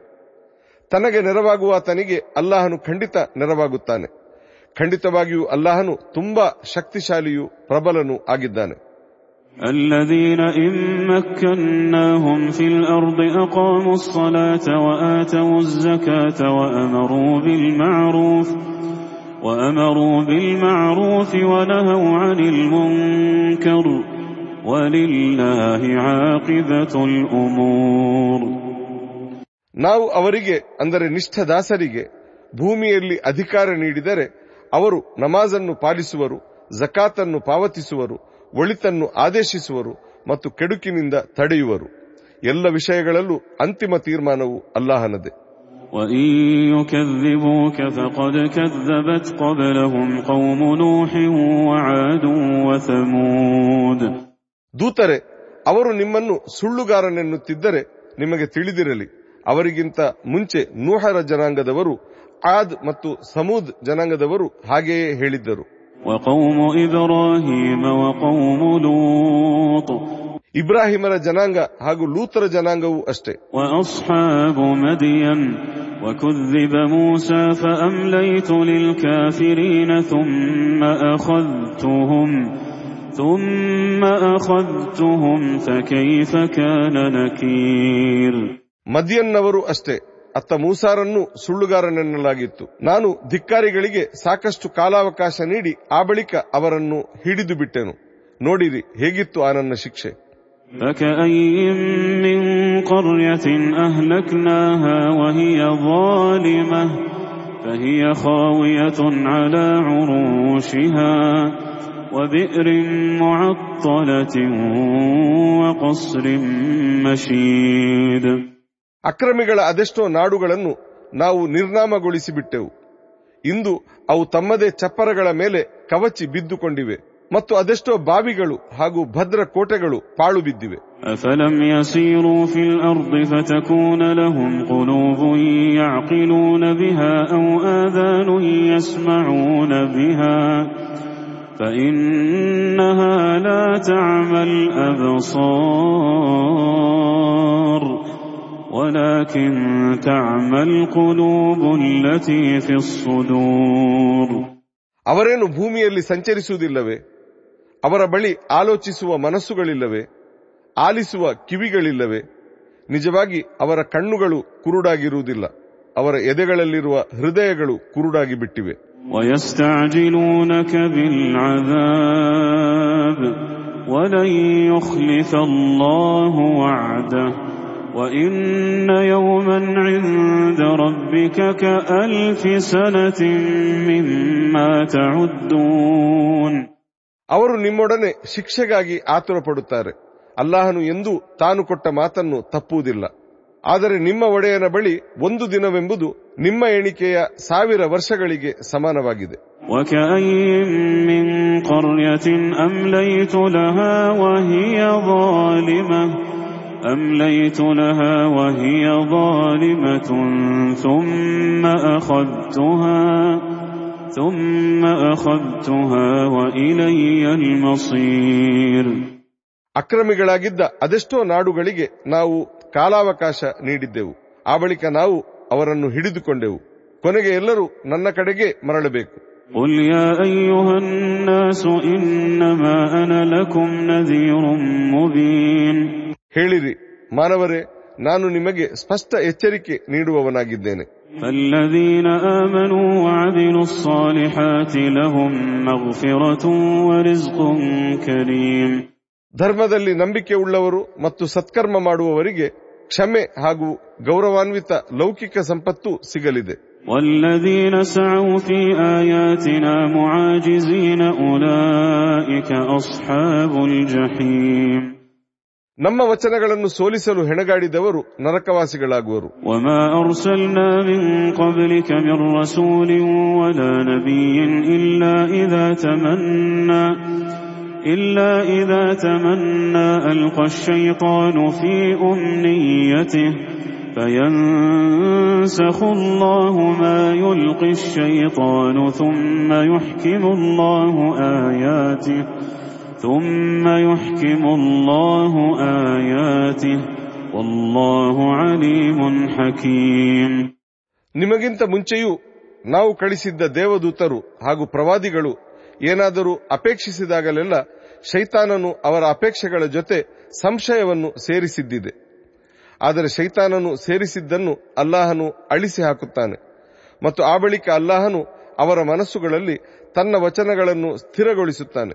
ತನಗೆ ನೆರವಾಗುವ ತನಿಗೆ ಅಲ್ಲಾಹನು ಖಂಡಿತ ನೆರವಾಗುತ್ತಾನೆ. ಖಂಡಿತವಾಗಿಯೂ ಅಲ್ಲಾಹನು ತುಂಬಾ ಶಕ್ತಿಶಾಲಿಯೂ ಪ್ರಬಲನೂ ಆಗಿದ್ದಾನೆ. الذين إن مكناهم في الأرض أقاموا الصلاة وآتوا الزكاة وأمروا بالمعروف وأمروا بالمعروف ونهوا عن المنكر ولله عاقبة الأمور ನಾವು ಅವರಿಗೆ ಅಂದರೆ ನಿಷ್ಠದಾಸರಿಗೆ ಭೂಮಿಯಲ್ಲಿ ಅಧಿಕಾರ ನೀಡಿದರೆ ಅವರು ನಮಾಜನ್ನು ಪಾಲಿಸುವರು ಜಕಾತನ್ನು ಪಾವತಿಸುವರು ಒಳಿತನ್ನು ಆದೇಶಿಸುವರು ಮತ್ತು ಕೆಡುಕಿನಿಂದ ತಡೆಯುವರು ಎಲ್ಲ ವಿಷಯಗಳಲ್ಲೂ ಅಂತಿಮ ತೀರ್ಮಾನವು ಅಲ್ಲಾಹನದೇ وإن يكذبوك فقد كذبت قبلهم قوم نوح وعاد وثمود ದೂತರೆ ಅವರು ನಿಮ್ಮನ್ನು ಸುಳ್ಳುಗಾರನೆನ್ನುತ್ತಿದ್ದರೆ ನಿಮಗೆ ತಿಳಿದಿರಲಿ ಅವರಿಗಿಂತ ಮುಂಚೆ ನೂಹರ ಜನಾಂಗದವರು ಆದ್ ಮತ್ತು ಸಮೂದ್ ಜನಾಂಗದವರು ಹಾಗೆಯೇ ಹೇಳಿದ್ದರು وقوم إبراهيم وقوم لوط ಇಬ್ರಾಹಿಮರ ಜನಾಂಗ ಹಾಗೂ ಲೂತರ ಜನಾಂಗವೂ ಅಷ್ಟೇ وأصحاب مدين وكذب موسى فأمليت للكافرين ثم أخذتهم ثم أخذتهم فكيف كان نكير ಮದಿಯನ್ನವರು ಅಷ್ಟೇ ಅತ್ತ ಮೂಸಾರನ್ನು ಸುಳ್ಳುಗಾರನೆನ್ನಲಾಗಿತ್ತು ನಾನು ಧಿಕ್ಕಾರಿಗಳಿಗೆ ಸಾಕಷ್ಟು ಕಾಲಾವಕಾಶ ನೀಡಿ ಆ ಬಳಿಕ ಅವರನ್ನು ಹಿಡಿದು ಬಿಟ್ಟೆನು ನೋಡಿರಿ ಹೇಗಿತ್ತು ಆ ನನ್ನ ಶಿಕ್ಷೆ فكأي من قرية أهلكناها وهي ظالمة فهي خاوية على عروشها وبئر معطلة وقصر مشيد ಅಕ್ರಮಿಗಳ ಅದೆಷ್ಟೋ ನಾಡುಗಳನ್ನು ನಾವು ನಿರ್ನಾಮಗೊಳಿಸಿಬಿಟ್ಟೆವು ಇಂದು ಅವು ತಮ್ಮದೇ ಚಪ್ಪರಗಳ ಮೇಲೆ ಕವಚಿ ಬಿದ್ದುಕೊಂಡಿವೆ ಮತ್ತು ಅದೆಷ್ಟೋ ಬಾವಿಗಳು ಹಾಗೂ ಭದ್ರ ಕೋಟೆಗಳು ಪಾಳು ಬಿದ್ದಿವೆ أفلم يسيروا في الأرض فتكون لهم قلوب يعقلون بها أو آذان يسمعون بها فإنها لا تعمى الأبصار ولكن تعمى القلوب التي في الصدور ಅವರೇನು ಭೂಮಿಯಲ್ಲಿ ಸಂಚರಿಸುವುದಿಲ್ಲವೇ ಅವರ ಬಳಿ ಆಲೋಚಿಸುವ ಮನಸ್ಸುಗಳಿಲ್ಲವೇ ಆಲಿಸುವ ಕಿವಿಗಳಿಲ್ಲವೇ ನಿಜವಾಗಿ ಅವರ ಕಣ್ಣುಗಳು ಕುರುಡಾಗಿರುವುದಿಲ್ಲ ಅವರ ಎದೆಗಳಲ್ಲಿರುವ ಹೃದಯಗಳು ಕುರುಡಾಗಿ ಬಿಟ್ಟಿವೆ ويستعجلونك بالعذاب ولن يخلف الله وعده وإن يوما عند ربك كألف سنة مما تعدون ಅವರು ನಿಮ್ಮೊಡನೆ ಶಿಕ್ಷೆಗಾಗಿ ಆತುರ ಪಡುತ್ತಾರೆ ಅಲ್ಲಾಹನು ಎಂದೂ ತಾನು ಕೊಟ್ಟ ಮಾತನ್ನು ತಪ್ಪುವುದಿಲ್ಲ ಆದರೆ ನಿಮ್ಮ ಒಡೆಯನ ಬಳಿ ಒಂದು ದಿನವೆಂಬುದು ನಿಮ್ಮ ಎಣಿಕೆಯ ಸಾವಿರ ವರ್ಷಗಳಿಗೆ ಸಮಾನವಾಗಿದೆ وكأي من قرية أمليت لها وهي ظالمة أمليت لها وهي ظالمة ثم أخذتها ثم أخذتها وإلي المصير ಅಕ್ರಮಿಗಳಾಗಿದ್ದ ಅದೆಷ್ಟೋ ನಾಡುಗಳಿಗೆ ನಾವು ಕಾಲಾವಕಾಶ ನೀಡಿದ್ದೆವು ಆ ಬಳಿಕ ನಾವು ಅವರನ್ನು ಹಿಡಿದುಕೊಂಡೆವು ಕೊನೆಗೆ ಎಲ್ಲರೂ ನನ್ನ ಕಡೆಗೆ ಮರಳಬೇಕು قل يا أيها الناس إنما أنا لكم نذير مبين ಹೇಳಿರಿ ಮಾನವರೇ ನಾನು ನಿಮಗೆ ಸ್ಪಷ್ಟ ಎಚ್ಚರಿಕೆ ನೀಡುವವನಾಗಿದ್ದೇನೆ. ಧರ್ಮದಲ್ಲಿ ನಂಬಿಕೆ ಉಳ್ಳವರು ಮತ್ತು ಸತ್ಕರ್ಮ ಮಾಡುವವರಿಗೆ ಕ್ಷಮೆ ಹಾಗೂ ಗೌರವಾನ್ವಿತ ಲೌಕಿಕ ಸಂಪತ್ತು ಸಿಗಲಿದೆ. ನಮ್ಮ ವಚನಗಳನ್ನು ಸೋಲಿಸಲು ಹೆಣಗಾಡಿದವರು ನರಕವಾಸಿಗಳಾಗುವರು وما أرسلنا من قبلك من رسول ولا نبي إلا إذا تمنى إلا إذا تمنى ألقى الشيطان في أمنيته فينسخ الله ما يلقي الشيطان ثم يحكم الله آياته ثم يحكم الله آياته والله عليم حكيم ನಿಮಗಿಂತ ಮುಂಚೆಯೂ ನಾವು ಕಳಿಸಿದ್ದ ದೇವದೂತರು ಹಾಗೂ ಪ್ರವಾದಿಗಳು ಏನಾದರೂ ಅಪೇಕ್ಷಿಸಿದಾಗಲೆಲ್ಲ ಶೈತಾನನು ಅವರ ಅಪೇಕ್ಷೆಗಳ ಜೊತೆ ಸಂಶಯವನ್ನು ಸೇರಿಸಿದ್ದಿದೆ ಆದರೆ ಶೈತಾನನು ಸೇರಿಸಿದ್ದನ್ನು ಅಲ್ಲಾಹನು ಅಳಿಸಿ ಹಾಕುತ್ತಾನೆ ಮತ್ತು ಆ ಬಳಿಕ ಅಲ್ಲಾಹನು ಅವರ ಮನಸ್ಸುಗಳಲ್ಲಿ ತನ್ನ ವಚನಗಳನ್ನು ಸ್ಥಿರಗೊಳಿಸುತ್ತಾನೆ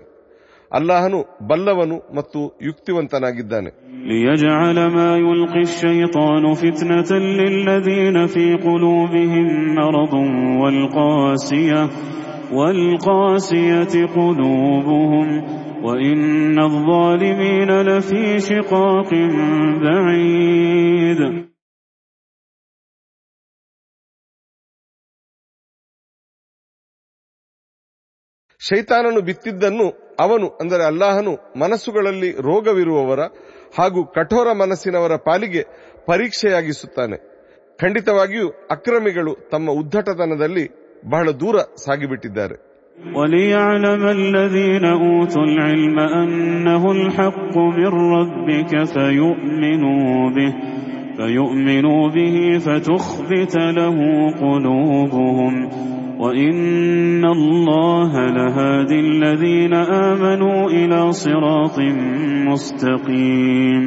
ಅಲ್ಲಾಹನು ಬಲ್ಲವನು ಮತ್ತು ಯುಕ್ತಿವಂತನಾಗಿದ್ದಾನೆ ليجعل ما يلقي الشيطان فتنة للذين في قلوبهم مرض والقاسية والقاسية قلوبهم وإن الظالمين لفي شقاق بعيد ಶೈತಾನನು ಬಿತ್ತಿದ್ದನ್ನು ಅವನು ಅಂದರೆ ಅಲ್ಲಾಹನು ಮನಸ್ಸುಗಳಲ್ಲಿ ರೋಗವಿರುವವರ ಹಾಗೂ ಕಠೋರ ಮನಸ್ಸಿನವರ ಪಾಲಿಗೆ ಪರೀಕ್ಷೆಯಾಗಿಸುತ್ತಾನೆ ಖಂಡಿತವಾಗಿಯೂ ಅಕ್ರಮಿಗಳು ತಮ್ಮ ಉದ್ದಟತನದಲ್ಲಿ ಬಹಳ ದೂರ ಸಾಗಿಬಿಟ್ಟಿದ್ದಾರೆ وليعلم الذين أوتوا العلم أنه الحق من ربك فيؤمنوا به فيؤمنوا به فتخبت له قلوبهم وإن الله لهادي الذين آمنوا إلى صراط مستقيم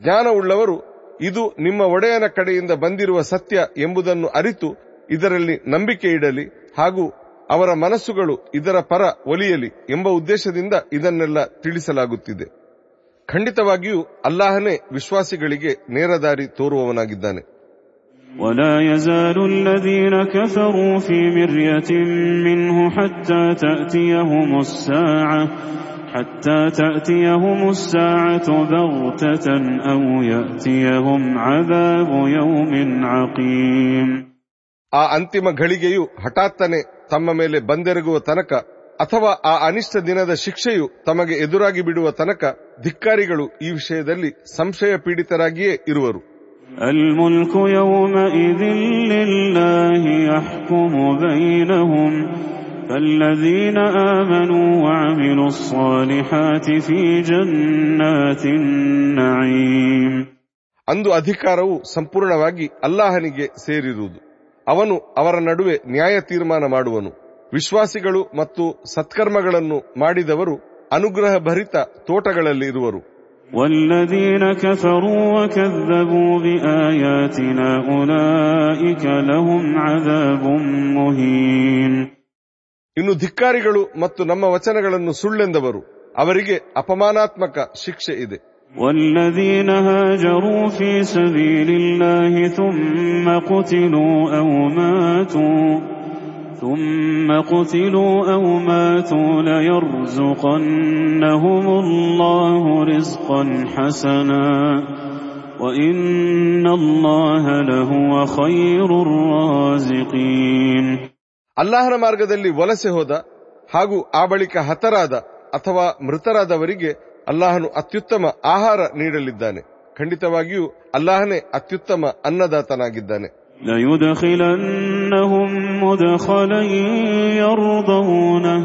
ಜ್ಞಾನವುಳ್ಳವರು ಇದು ನಿಮ್ಮ ಒಡೆಯನ ಕಡೆಯಿಂದ ಬಂದಿರುವ ಸತ್ಯ ಎಂಬುದನ್ನು ಅರಿತು ಇದರಲ್ಲಿ ನಂಬಿಕೆ ಇಡಲಿ ಹಾಗೂ ಅವರ ಮನಸ್ಸುಗಳು ಇದರ ಪರ ಒಲಿಯಲಿ ಎಂಬ ಉದ್ದೇಶದಿಂದ ಇದನ್ನೆಲ್ಲ ತಿಳಿಸಲಾಗುತ್ತಿದೆ ಖಂಡಿತವಾಗಿಯೂ ಅಲ್ಲಾಹನೇ ವಿಶ್ವಾಸಿಗಳಿಗೆ ನೇರದಾರಿ ತೋರುವವನಾಗಿದ್ದಾನೆ ولا يزال الذين كفروا في مرية منه حتى تأتيهم الساعة حتى تأتيهم الساعة بغتة أو يأتيهم عذاب يوم عقيم ಆ ಅಂತಿಮ ಘಳಿಗೆಯು ಹಠಾತ್ತನೆ ತಮ್ಮ ಮೇಲೆ ಬಂದೆರಗುವ ತನಕ ಅಥವಾ ಆ ಅನಿಷ್ಟ ದಿನದ ಶಿಕ್ಷೆಯು ತಮಗೆ ಎದುರಾಗಿ ಬಿಡುವ ತನಕ ಧಿಕ್ಕಾರಿಗಳು ಈ ವಿಷಯದಲ್ಲಿ ಸಂಶಯ ಪೀಡಿತರಾಗಿಯೇ ಇರುವರು الملك يومئذ لله يحكم بينهم فالذين آمنوا وعملوا الصالحات في جنات النعيم ಅಂದು ಅಧಿಕಾರವು ಸಂಪೂರ್ಣವಾಗಿ ಅಲ್ಲಾಹನಿಗೆ ಸೇರಿರುವುದು ಅವನು ಅವರ ನಡುವೆ ನ್ಯಾಯ ತೀರ್ಮಾನ ಮಾಡುವನು ವಿಶ್ವಾಸಿಗಳು ಮತ್ತು ಸತ್ಕರ್ಮಗಳನ್ನು ಮಾಡಿದವರು ಅನುಗ್ರಹ ಭರಿತ ತೋಟಗಳಲ್ಲಿ ಇರುವರು والذين كفروا وكذبوا بآياتنا أولئك لهم عذاب مهين ಇನ್ನು ಧಿಕ್ಕಾರಿಗಳು ಮತ್ತು ನಮ್ಮ ವಚನಗಳನ್ನು ಸುಳ್ಳೆಂದವರು ಅವರಿಗೆ ಅಪಮಾನಾತ್ಮಕ ಶಿಕ್ಷೆ ಇದೆ والذين هاجروا في سبيل الله ثم قتلوا أو ماتوا ثم قتلوا أو ماتوا ليرزقنهم الله رزقا حسنا وإن الله لهو خير الرازقين ಅಲ್ಲಾಹನ ಮಾರ್ಗದಲ್ಲಿ ವಲಸೆ ಹೋದ ಹಾಗೂ ಆ ಬಳಿಕ ಹತರಾದ ಅಥವಾ ಮೃತರಾದವರಿಗೆ ಅಲ್ಲಾಹನು ಅತ್ಯುತ್ತಮ ಆಹಾರ ನೀಡಲಿದ್ದಾನೆ ಖಂಡಿತವಾಗಿಯೂ ಅಲ್ಲಾಹನೇ ಅತ್ಯುತ್ತಮ ಅನ್ನದಾತನಾಗಿದ್ದಾನೆ ليدخلنهم مدخلا يرضونه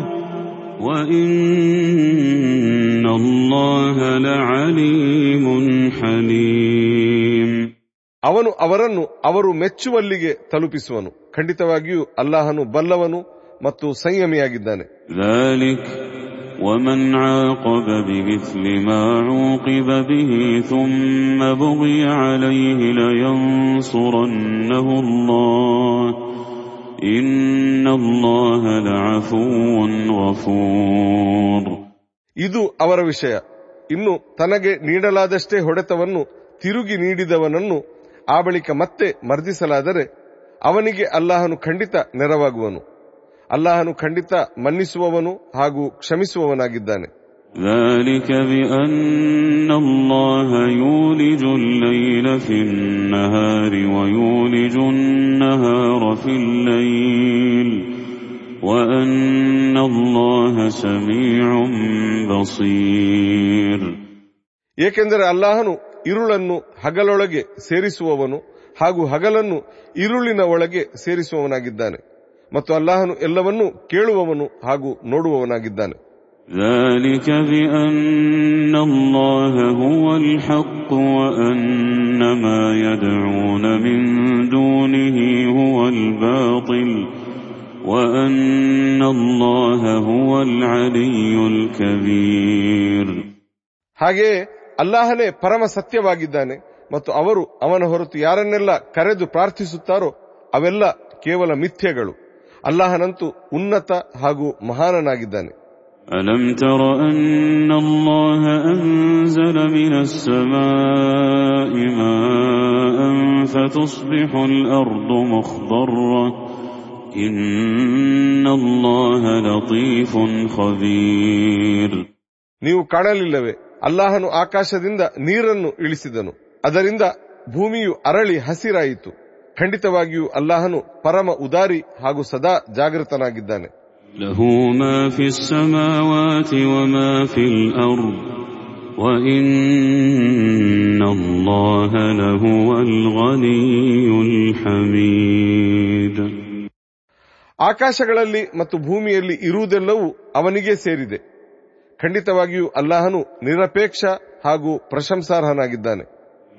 وإن الله لعليم حليم ಅವನು ಅವರನ್ನು ಅವರು ಮೆಚ್ಚುವಲ್ಲಿಗೆ ತಲುಪಿಸುವನು ಖಂಡಿತವಾಗಿಯೂ ಅಲ್ಲಾಹನು ಬಲ್ಲವನು ಮತ್ತು ಸಂಯಮಿಯಾಗಿದ್ದಾನೆ ذلك ومن عاقب بمثل ما عوقب به ثم بغي عليه لينصرنه الله إن الله لعفو غفور ಇದು ಅವರ ವಿಷಯ ಇನ್ನು ತನಗೆ ನೀಡಲಾದಷ್ಟೇ ಹೊಡೆತವನ್ನು ತಿರುಗಿ ನೀಡಿದವನನ್ನು ಆ ಬಳಿಕ ಮತ್ತೆ ಮರ್ದಿಸಲಾದರೆ ಅವನಿಗೆ ಅಲ್ಲಾಹನು ಖಂಡಿತ ನೆರವಾಗುವನು ಅಲ್ಲಾಹನು ಖಂಡಿತ ಮನ್ನಿಸುವವನು ಹಾಗೂ ಕ್ಷಮಿಸುವವನಾಗಿದ್ದಾನೆ ذلك بأن الله يولج الليل في النهار ويولج النهار في الليل وأن الله سميع بصير ಏಕೆಂದರೆ ಅಲ್ಲಾಹನು ಇರುಳನ್ನು ಹಗಲೊಳಗೆ ಸೇರಿಸುವವನು ಹಾಗೂ ಹಗಲನ್ನು ಇರುಳಿನ ಒಳಗೆ ಸೇರಿಸುವವನಾಗಿದ್ದಾನೆ ಮತ್ತು ಅಲ್ಲಾಹನು ಎಲ್ಲವನ್ನೂ ಕೇಳುವವನು ಹಾಗೂ ನೋಡುವವನಾಗಿದ್ದಾನೆ ذلك بأن الله هو الحق وأن ما يدعون من دونه هو الباطل وأن الله هو العلي الكبير ಹಾಗೆಯೇ ಅಲ್ಲಾಹನೇ ಪರಮ ಸತ್ಯವಾಗಿದ್ದಾನೆ ಮತ್ತು ಅವರು ಅವನ ಹೊರತು ಯಾರನ್ನೆಲ್ಲ ಕರೆದು ಪ್ರಾರ್ಥಿಸುತ್ತಾರೋ ಅವೆಲ್ಲ ಕೇವಲ ಮಿಥ್ಯಗಳು ಅಲ್ಲಾಹನಂತೂ ಉನ್ನತ ಹಾಗೂ ಮಹಾನನಾಗಿದ್ದಾನೆ ألم تر أن الله أنزل من السماء ماء فتصبح الأرض مخضرة إن الله لطيف خبير ನೀವು ಕಾಣಲಿಲ್ಲವೇ ಅಲ್ಲಾಹನು ಆಕಾಶದಿಂದ ನೀರನ್ನು ಇಳಿಸಿದನು ಅದರಿಂದ ಭೂಮಿಯು ಅರಳಿ ಹಸಿರಾಯಿತು ಖಂಡಿತವಾಗಿಯೂ ಅಲ್ಲಾಹನು ಪರಮ ಉದಾರಿ ಹಾಗೂ ಸದಾ ಜಾಗೃತನಾಗಿದ್ದಾನೆ. ಆಕಾಶಗಳಲ್ಲಿ ಮತ್ತು ಭೂಮಿಯಲ್ಲಿ ಇರುವುದೆಲ್ಲವೂ ಅವನಿಗೆ ಸೇರಿದೆ. ಖಂಡಿತವಾಗಿಯೂ ಅಲ್ಲಾಹನು ನಿರಪೇಕ್ಷ ಹಾಗೂ ಪ್ರಶಂಸಾರ್ಹನಾಗಿದ್ದಾನೆ.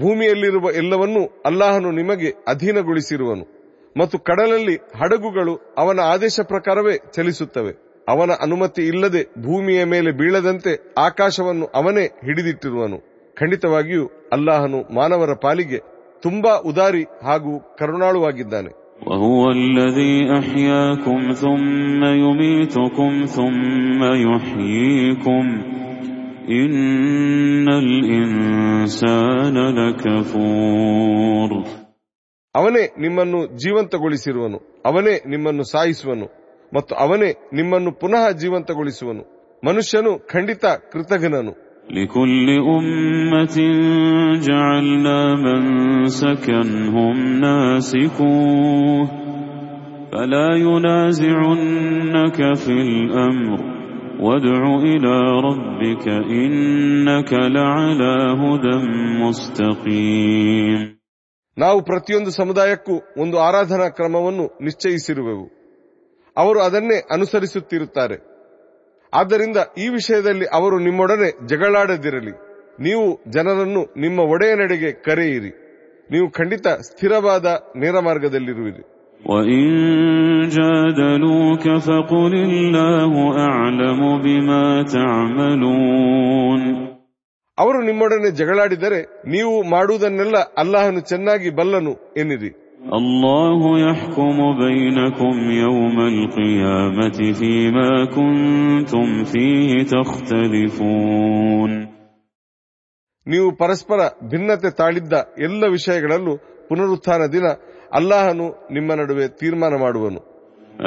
ಭೂಮಿಯಲ್ಲಿರುವ ಎಲ್ಲವನ್ನೂ ಅಲ್ಲಾಹನು ನಿಮಗೆ ಅಧೀನಗೊಳಿಸಿರುವನು ಮತ್ತು ಕಡಲಲ್ಲಿ ಹಡಗುಗಳು ಅವನ ಆದೇಶ ಪ್ರಕಾರವೇ ಚಲಿಸುತ್ತವೆ. ಅವನ ಅನುಮತಿ ಇಲ್ಲದೆ ಭೂಮಿಯ ಮೇಲೆ ಬೀಳದಂತೆ ಆಕಾಶವನ್ನು ಅವನೇ ಹಿಡಿದಿಟ್ಟಿರುವನು. ಖಂಡಿತವಾಗಿಯೂ ಅಲ್ಲಾಹನು ಮಾನವರ ಪಾಲಿಗೆ ತುಂಬಾ ಉದಾರಿ ಹಾಗೂ ಕರುಣಾಳುವಾಗಿದ್ದಾನೆ. ಆಗಿದ್ದಾನೆ إن الإنسان لكفور ಅವನೇ ನಿಮ್ಮನ್ನು ಜೀವಂತಗೊಳಿಸಿರುವನು ಅವನೇ ನಿಮ್ಮನ್ನು ಸಾಯಿಸುವನು ಮತ್ತು ಅವನೇ ನಿಮ್ಮನ್ನು ಪುನಃ ಜೀವಂತಗೊಳಿಸುವನು ಮನುಷ್ಯನು ಖಂಡಿತ ಕೃತಜ್ಞನು لكل أمة جعلنا منسكا هم ناسكوه فلا ينازعنك في الأمر وادع إلى ربك إنك لعلى هدى مستقيم ನಾವು ಪ್ರತಿಯೊಂದು ಸಮುದಾಯಕ್ಕೂ ಒಂದು ಆರಾಧನಾ ಕ್ರಮವನ್ನು ನಿಶ್ಚಯಿಸಿರುವೆವು ಅವರು ಅದನ್ನೇ ಅನುಸರಿಸುತ್ತಿರುತ್ತಾರೆ ಆದ್ದರಿಂದ ಈ ವಿಷಯದಲ್ಲಿ ಅವರು ನಿಮ್ಮೊಡನೆ ಜಗಳಾಡದಿರಲಿ ನೀವು ಜನರನ್ನು ನಿಮ್ಮ ಒಡೆಯನೆಡೆಗೆ ಕರೆಯಿರಿ ನೀವು ಖಂಡಿತ ಸ್ಥಿರವಾದ ನೇರ ಮಾರ್ಗದಲ್ಲಿರುವಿರಿ وإن جادلوك فقل الله أعلم بما تعملون ಅವರು ನಿಮ್ಮೊಡನೆ ಜಗಳಾಡಿದರೆ ನೀವು ಮಾಡುವುದನ್ನೆಲ್ಲ ಅಲ್ಲಾಹನು ಚೆನ್ನಾಗಿ ಬಲ್ಲನು ಎನ್ನಿರಿ. ಅಲ್ಲಾಹು ಯಹ್ಕುಮು ಬೈನಕುಂ ಯೌಮಲ್ ಕಿಯಾಮತಿ ಫೀಮಾ ಫೀಹಿ ತಖ್ತಲಿಫೂನ್. ನೀವು ಪರಸ್ಪರ ಭಿನ್ನತೆ ತಾಳಿದ್ದ ಎಲ್ಲ ವಿಷಯಗಳಲ್ಲೂ ಪುನರುತ್ಥಾನ ದಿನ ಅಲ್ಲಾಹನು ನಿಮ್ಮ ನಡುವೆ ತೀರ್ಮಾನ ಮಾಡುವನು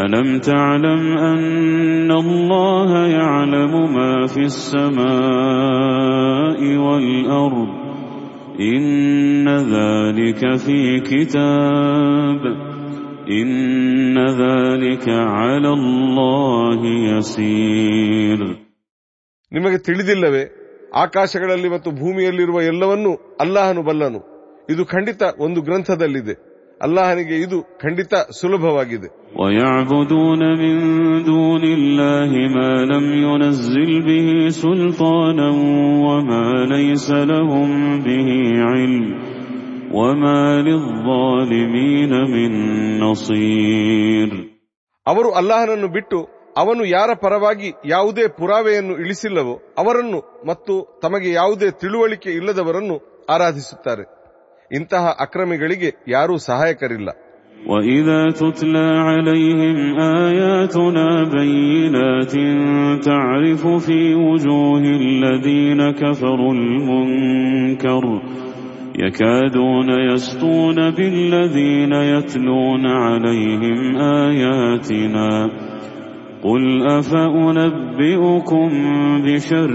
ألم تعلم أن الله يعلم ما في السماء والأرض إن ذلك في كتاب إن ذلك على الله يسير ನಿಮಗೆ ತಿಳಿದಿಲ್ಲವೇ ಆಕಾಶಗಳಲ್ಲಿ ಮತ್ತು ಭೂಮಿಯಲ್ಲಿರುವ ಎಲ್ಲವನ್ನೂ ಅಲ್ಲಾಹನು ಬಲ್ಲನು ಇದು ಖಂಡಿತ ಒಂದು ಗ್ರಂಥದಲ್ಲಿದೆ ಅಲ್ಲಾಹನಿಗೆ ಇದು ಖಂಡಿತ ಸುಲಭವಾಗಿದೆ ويعبدون من دون الله ما لم ينزل به سلطانا وما ليس لهم به علم وما للظالمين من نصير ಅವರು ಅಲ್ಲಾಹನನ್ನು ಬಿಟ್ಟು ಅವನು ಯಾರ ಪರವಾಗಿ ಯಾವುದೇ ಪುರಾವೆಯನ್ನು ಇಳಿಸಿಲ್ಲವೋ ಅವರನ್ನು ಮತ್ತು ತಮಗೆ ಯಾವುದೇ ತಿಳುವಳಿಕೆ ಇಲ್ಲದವರನ್ನು ಆರಾಧಿಸುತ್ತಾರೆ ಇಂತಹ ಅಕ್ರಮಿಗಳಿಗೆ ಯಾರೂ ಸಹಾಯಕರಿಲ್ಲ وإذا تتلى عليهم آياتنا بينات تعرف في وجوه الذين كفروا المنكر يكادون يسطون بالذين يتلون عليهم آياتنا قل أفأنبئكم بشر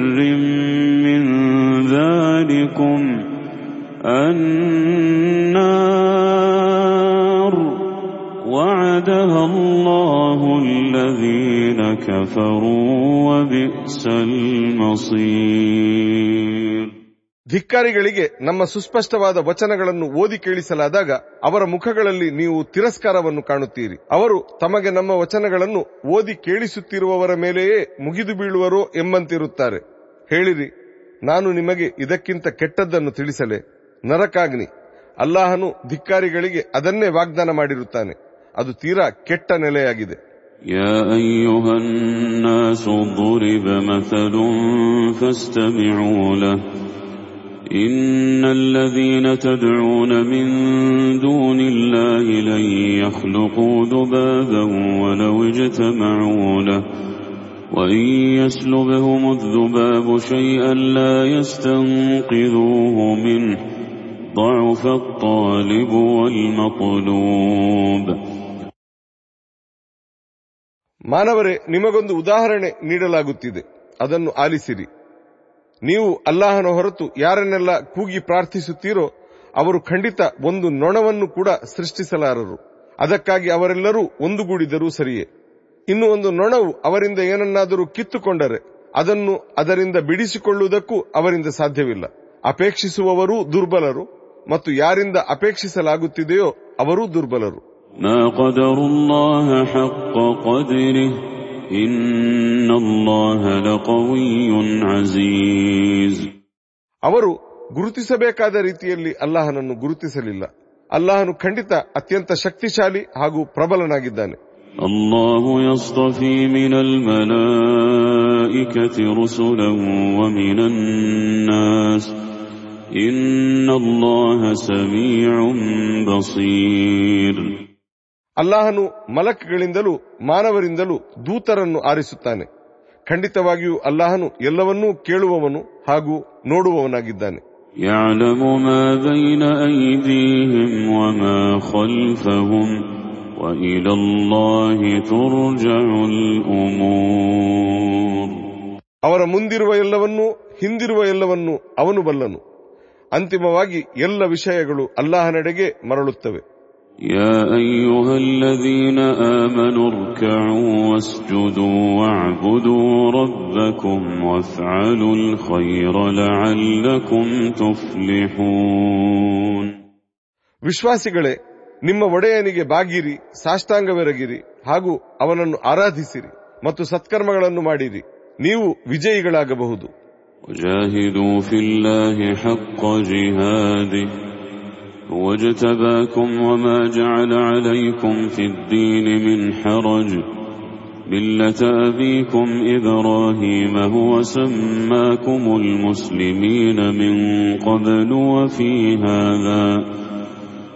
من ذلكم النار وعدها الله الذين كفروا وبئس المصير ಧಿಕ್ಕಾರಿಗಳಿಗೆ ನಮ್ಮ ಸುಸ್ಪಷ್ಟವಾದ ವಚನಗಳನ್ನು ಓದಿ ಕೇಳಿಸಲಾದಾಗ ಅವರ ಮುಖಗಳಲ್ಲಿ ನೀವು ತಿರಸ್ಕಾರವನ್ನು ಕಾಣುತ್ತೀರಿ ಅವರು ತಮಗೆ ನಮ್ಮ ವಚನಗಳನ್ನು ಓದಿ ಕೇಳಿಸುತ್ತಿರುವವರ ಮೇಲೆಯೇ ಮುಗಿದು ಬೀಳುವರೋ ಎಂಬಂತಿರುತ್ತಾರೆ ಹೇಳಿರಿ ನಾನು ನಿಮಗೆ ಇದಕ್ಕಿಂತ ಕೆಟ್ಟದ್ದನ್ನು ತಿಳಿಸಲೆ ನರಕಾಗ್ನಿ ಅಲ್ಲಾಹನು ಧಿಕ್ಕಾರಿಗಳಿಗೆ ಅದನ್ನೇ ವಾಗ್ದಾನ ಮಾಡಿರುತ್ತಾನೆ ಅದು ತೀರಾ ಕೆಟ್ಟ ನೆಲೆಯಾಗಿದೆ يا أيها الناس ضرب مثل فاستمعوا له إن الذين تدعون من دون الله لن يخلقوا ذبابا ولو اجتمعوا له وإن يسلبهم الذباب شيئا لا يستنقذوه منه ضعف الطالب والمطلوب ಮಾನವರೇ ನಿಮಗೊಂದು ಉದಾಹರಣೆ ನೀಡಲಾಗುತ್ತಿದೆ ಅದನ್ನು ಆಲಿಸಿರಿ ನೀವು ಅಲ್ಲಾಹನ ಹೊರತು ಯಾರನ್ನೆಲ್ಲ ಕೂಗಿ ಪ್ರಾರ್ಥಿಸುತ್ತೀರೋ ಅವರು ಖಂಡಿತ ಒಂದು ನೊಣವನ್ನು ಕೂಡ ಸೃಷ್ಟಿಸಲಾರರು ಅದಕ್ಕಾಗಿ ಅವರೆಲ್ಲರೂ ಒಂದುಗೂಡಿದರೂ ಸರಿಯೇ ಇನ್ನು ಒಂದು ನೊಣವು ಅವರಿಂದ ಏನನ್ನಾದರೂ ಕಿತ್ತುಕೊಂಡರೆ ಅದನ್ನು ಅದರಿಂದ ಬಿಡಿಸಿಕೊಳ್ಳುವುದಕ್ಕೂ ಅವರಿಂದ ಸಾಧ್ಯವಿಲ್ಲ ಅಪೇಕ್ಷಿಸುವವರೂ ದುರ್ಬಲರು ಮತ್ತು ಯಾರಿಂದ ಅಪೇಕ್ಷಿಸಲಾಗುತ್ತಿದೆಯೋ ಅವರೂ ದುರ್ಬಲರು ما قدر الله حق قدره إن الله لقوي عزيز ಅವರು ಗುರುತಿಸಬೇಕಾದ ರೀತಿಯಲ್ಲಿ ಅಲ್ಲಾಹನನ್ನು ಗುರುತಿಸಲಿಲ್ಲ ಅಲ್ಲಾಹನು ಖಂಡಿತ ಅತ್ಯಂತ ಶಕ್ತಿಶಾಲಿ ಹಾಗೂ ಪ್ರಬಲನಾಗಿದ್ದಾನೆ الله يصطفي من الملائكة رسلا ومن الناس إن الله سميع بصير ಅಲ್ಲಾಹನು ಮಲಕ್ಗಳಿಂದಲೂ ಮಾನವರಿಂದಲೂ ದೂತರನ್ನು ಆರಿಸುತ್ತಾನೆ ಖಂಡಿತವಾಗಿಯೂ ಅಲ್ಲಾಹನು ಎಲ್ಲವನ್ನೂ ಕೇಳುವವನು ಹಾಗೂ ನೋಡುವವನಾಗಿದ್ದಾನೆ يعلم ما بين أيديهم وما خلفهم وإلى الله ترجع الأمور ಅವರ ಮುಂದಿರುವ ಎಲ್ಲವನ್ನೂ ಹಿಂದಿರುವ ಎಲ್ಲವನ್ನೂ ಅವನು ಬಲ್ಲನು ಅಂತಿಮವಾಗಿ ಎಲ್ಲ ವಿಷಯಗಳು ಅಲ್ಲಾಹನೆಡೆಗೆ ಮರಳುತ್ತವೆ يا أيها الذين آمنوا اركعوا واسجدوا واعبدوا ربكم وافعلوا الخير لعلكم تفلحون ವಿಶ್ವಾಸಿಗಳೇ ನಿಮ್ಮ ಒಡೆಯನಿಗೆ ಬಾಗಿರಿ ಸಾಷ್ಟಾಂಗವೆರಗಿರಿ ಹಾಗೂ ಅವನನ್ನು ಆರಾಧಿಸಿರಿ ಮತ್ತು ಸತ್ಕರ್ಮಗಳನ್ನು ಮಾಡಿರಿ ನೀವು ವಿಜಯಿಗಳಾಗಬಹುದು وجاهدوا في الله حق جهاده. هو اجتباكم وما جعل عليكم في الدين من حرج. ملة أبيكم إبراهيم هو سماكم المسلمين من قبل وفي هذا.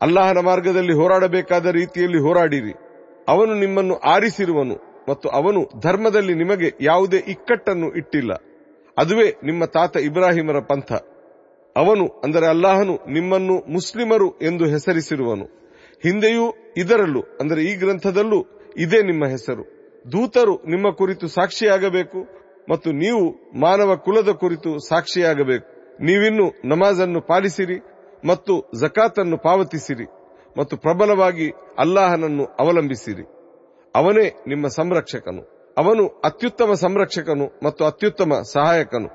ಅಲ್ಲಾಹನ ಮಾರ್ಗದಲ್ಲಿ ಹೋರಾಡಬೇಕಾದ ರೀತಿಯಲ್ಲಿ ಹೋರಾಡಿರಿ. ಅವನು ನಿಮ್ಮನ್ನು ಆರಿಸಿರುವನು ಮತ್ತು ಅವನು ಧರ್ಮದಲ್ಲಿ ನಿಮಗೆ ಯಾವುದೇ ಇಕ್ಕಟ್ಟನ್ನು ಇಟ್ಟಿಲ್ಲ. ಅದುವೇ ನಿಮ್ಮ ತಾತ ಇಬ್ರಾಹಿಮರ ಪಂಥ. ಅವನು ಅಂದರೆ ಅಲ್ಲಾಹನು ನಿಮ್ಮನ್ನು ಮುಸ್ಲಿಮರು ಎಂದು ಹೆಸರಿಸಿರುವನು. ಹಿಂದೆಯೂ ಇದರಲ್ಲೂ ಅಂದರೆ ಈ ಗ್ರಂಥದಲ್ಲೂ ಇದೇ ನಿಮ್ಮ ಹೆಸರು. ದೂತರು ನಿಮ್ಮ ಕುರಿತು ಸಾಕ್ಷಿಯಾಗಬೇಕು ಮತ್ತು ನೀವು ಮಾನವ ಕುಲದ ಕುರಿತು ಸಾಕ್ಷಿಯಾಗಬೇಕು. ನೀವಿನ್ನು ನಮಾಜನ್ನು ಪಾಲಿಸಿರಿ ಮತ್ತು ಜಕಾತನ್ನು ಪಾವತಿಸಿರಿ ಮತ್ತು ಪ್ರಬಲವಾಗಿ ಅಲ್ಲಾಹನನ್ನು ಅವಲಂಬಿಸಿರಿ. ಅವನೇ ನಿಮ್ಮ ಸಂರಕ್ಷಕನು. ಅವನು ಅತ್ಯುತ್ತಮ ಸಂರಕ್ಷಕನು ಮತ್ತು ಅತ್ಯುತ್ತಮ ಸಹಾಯಕನು.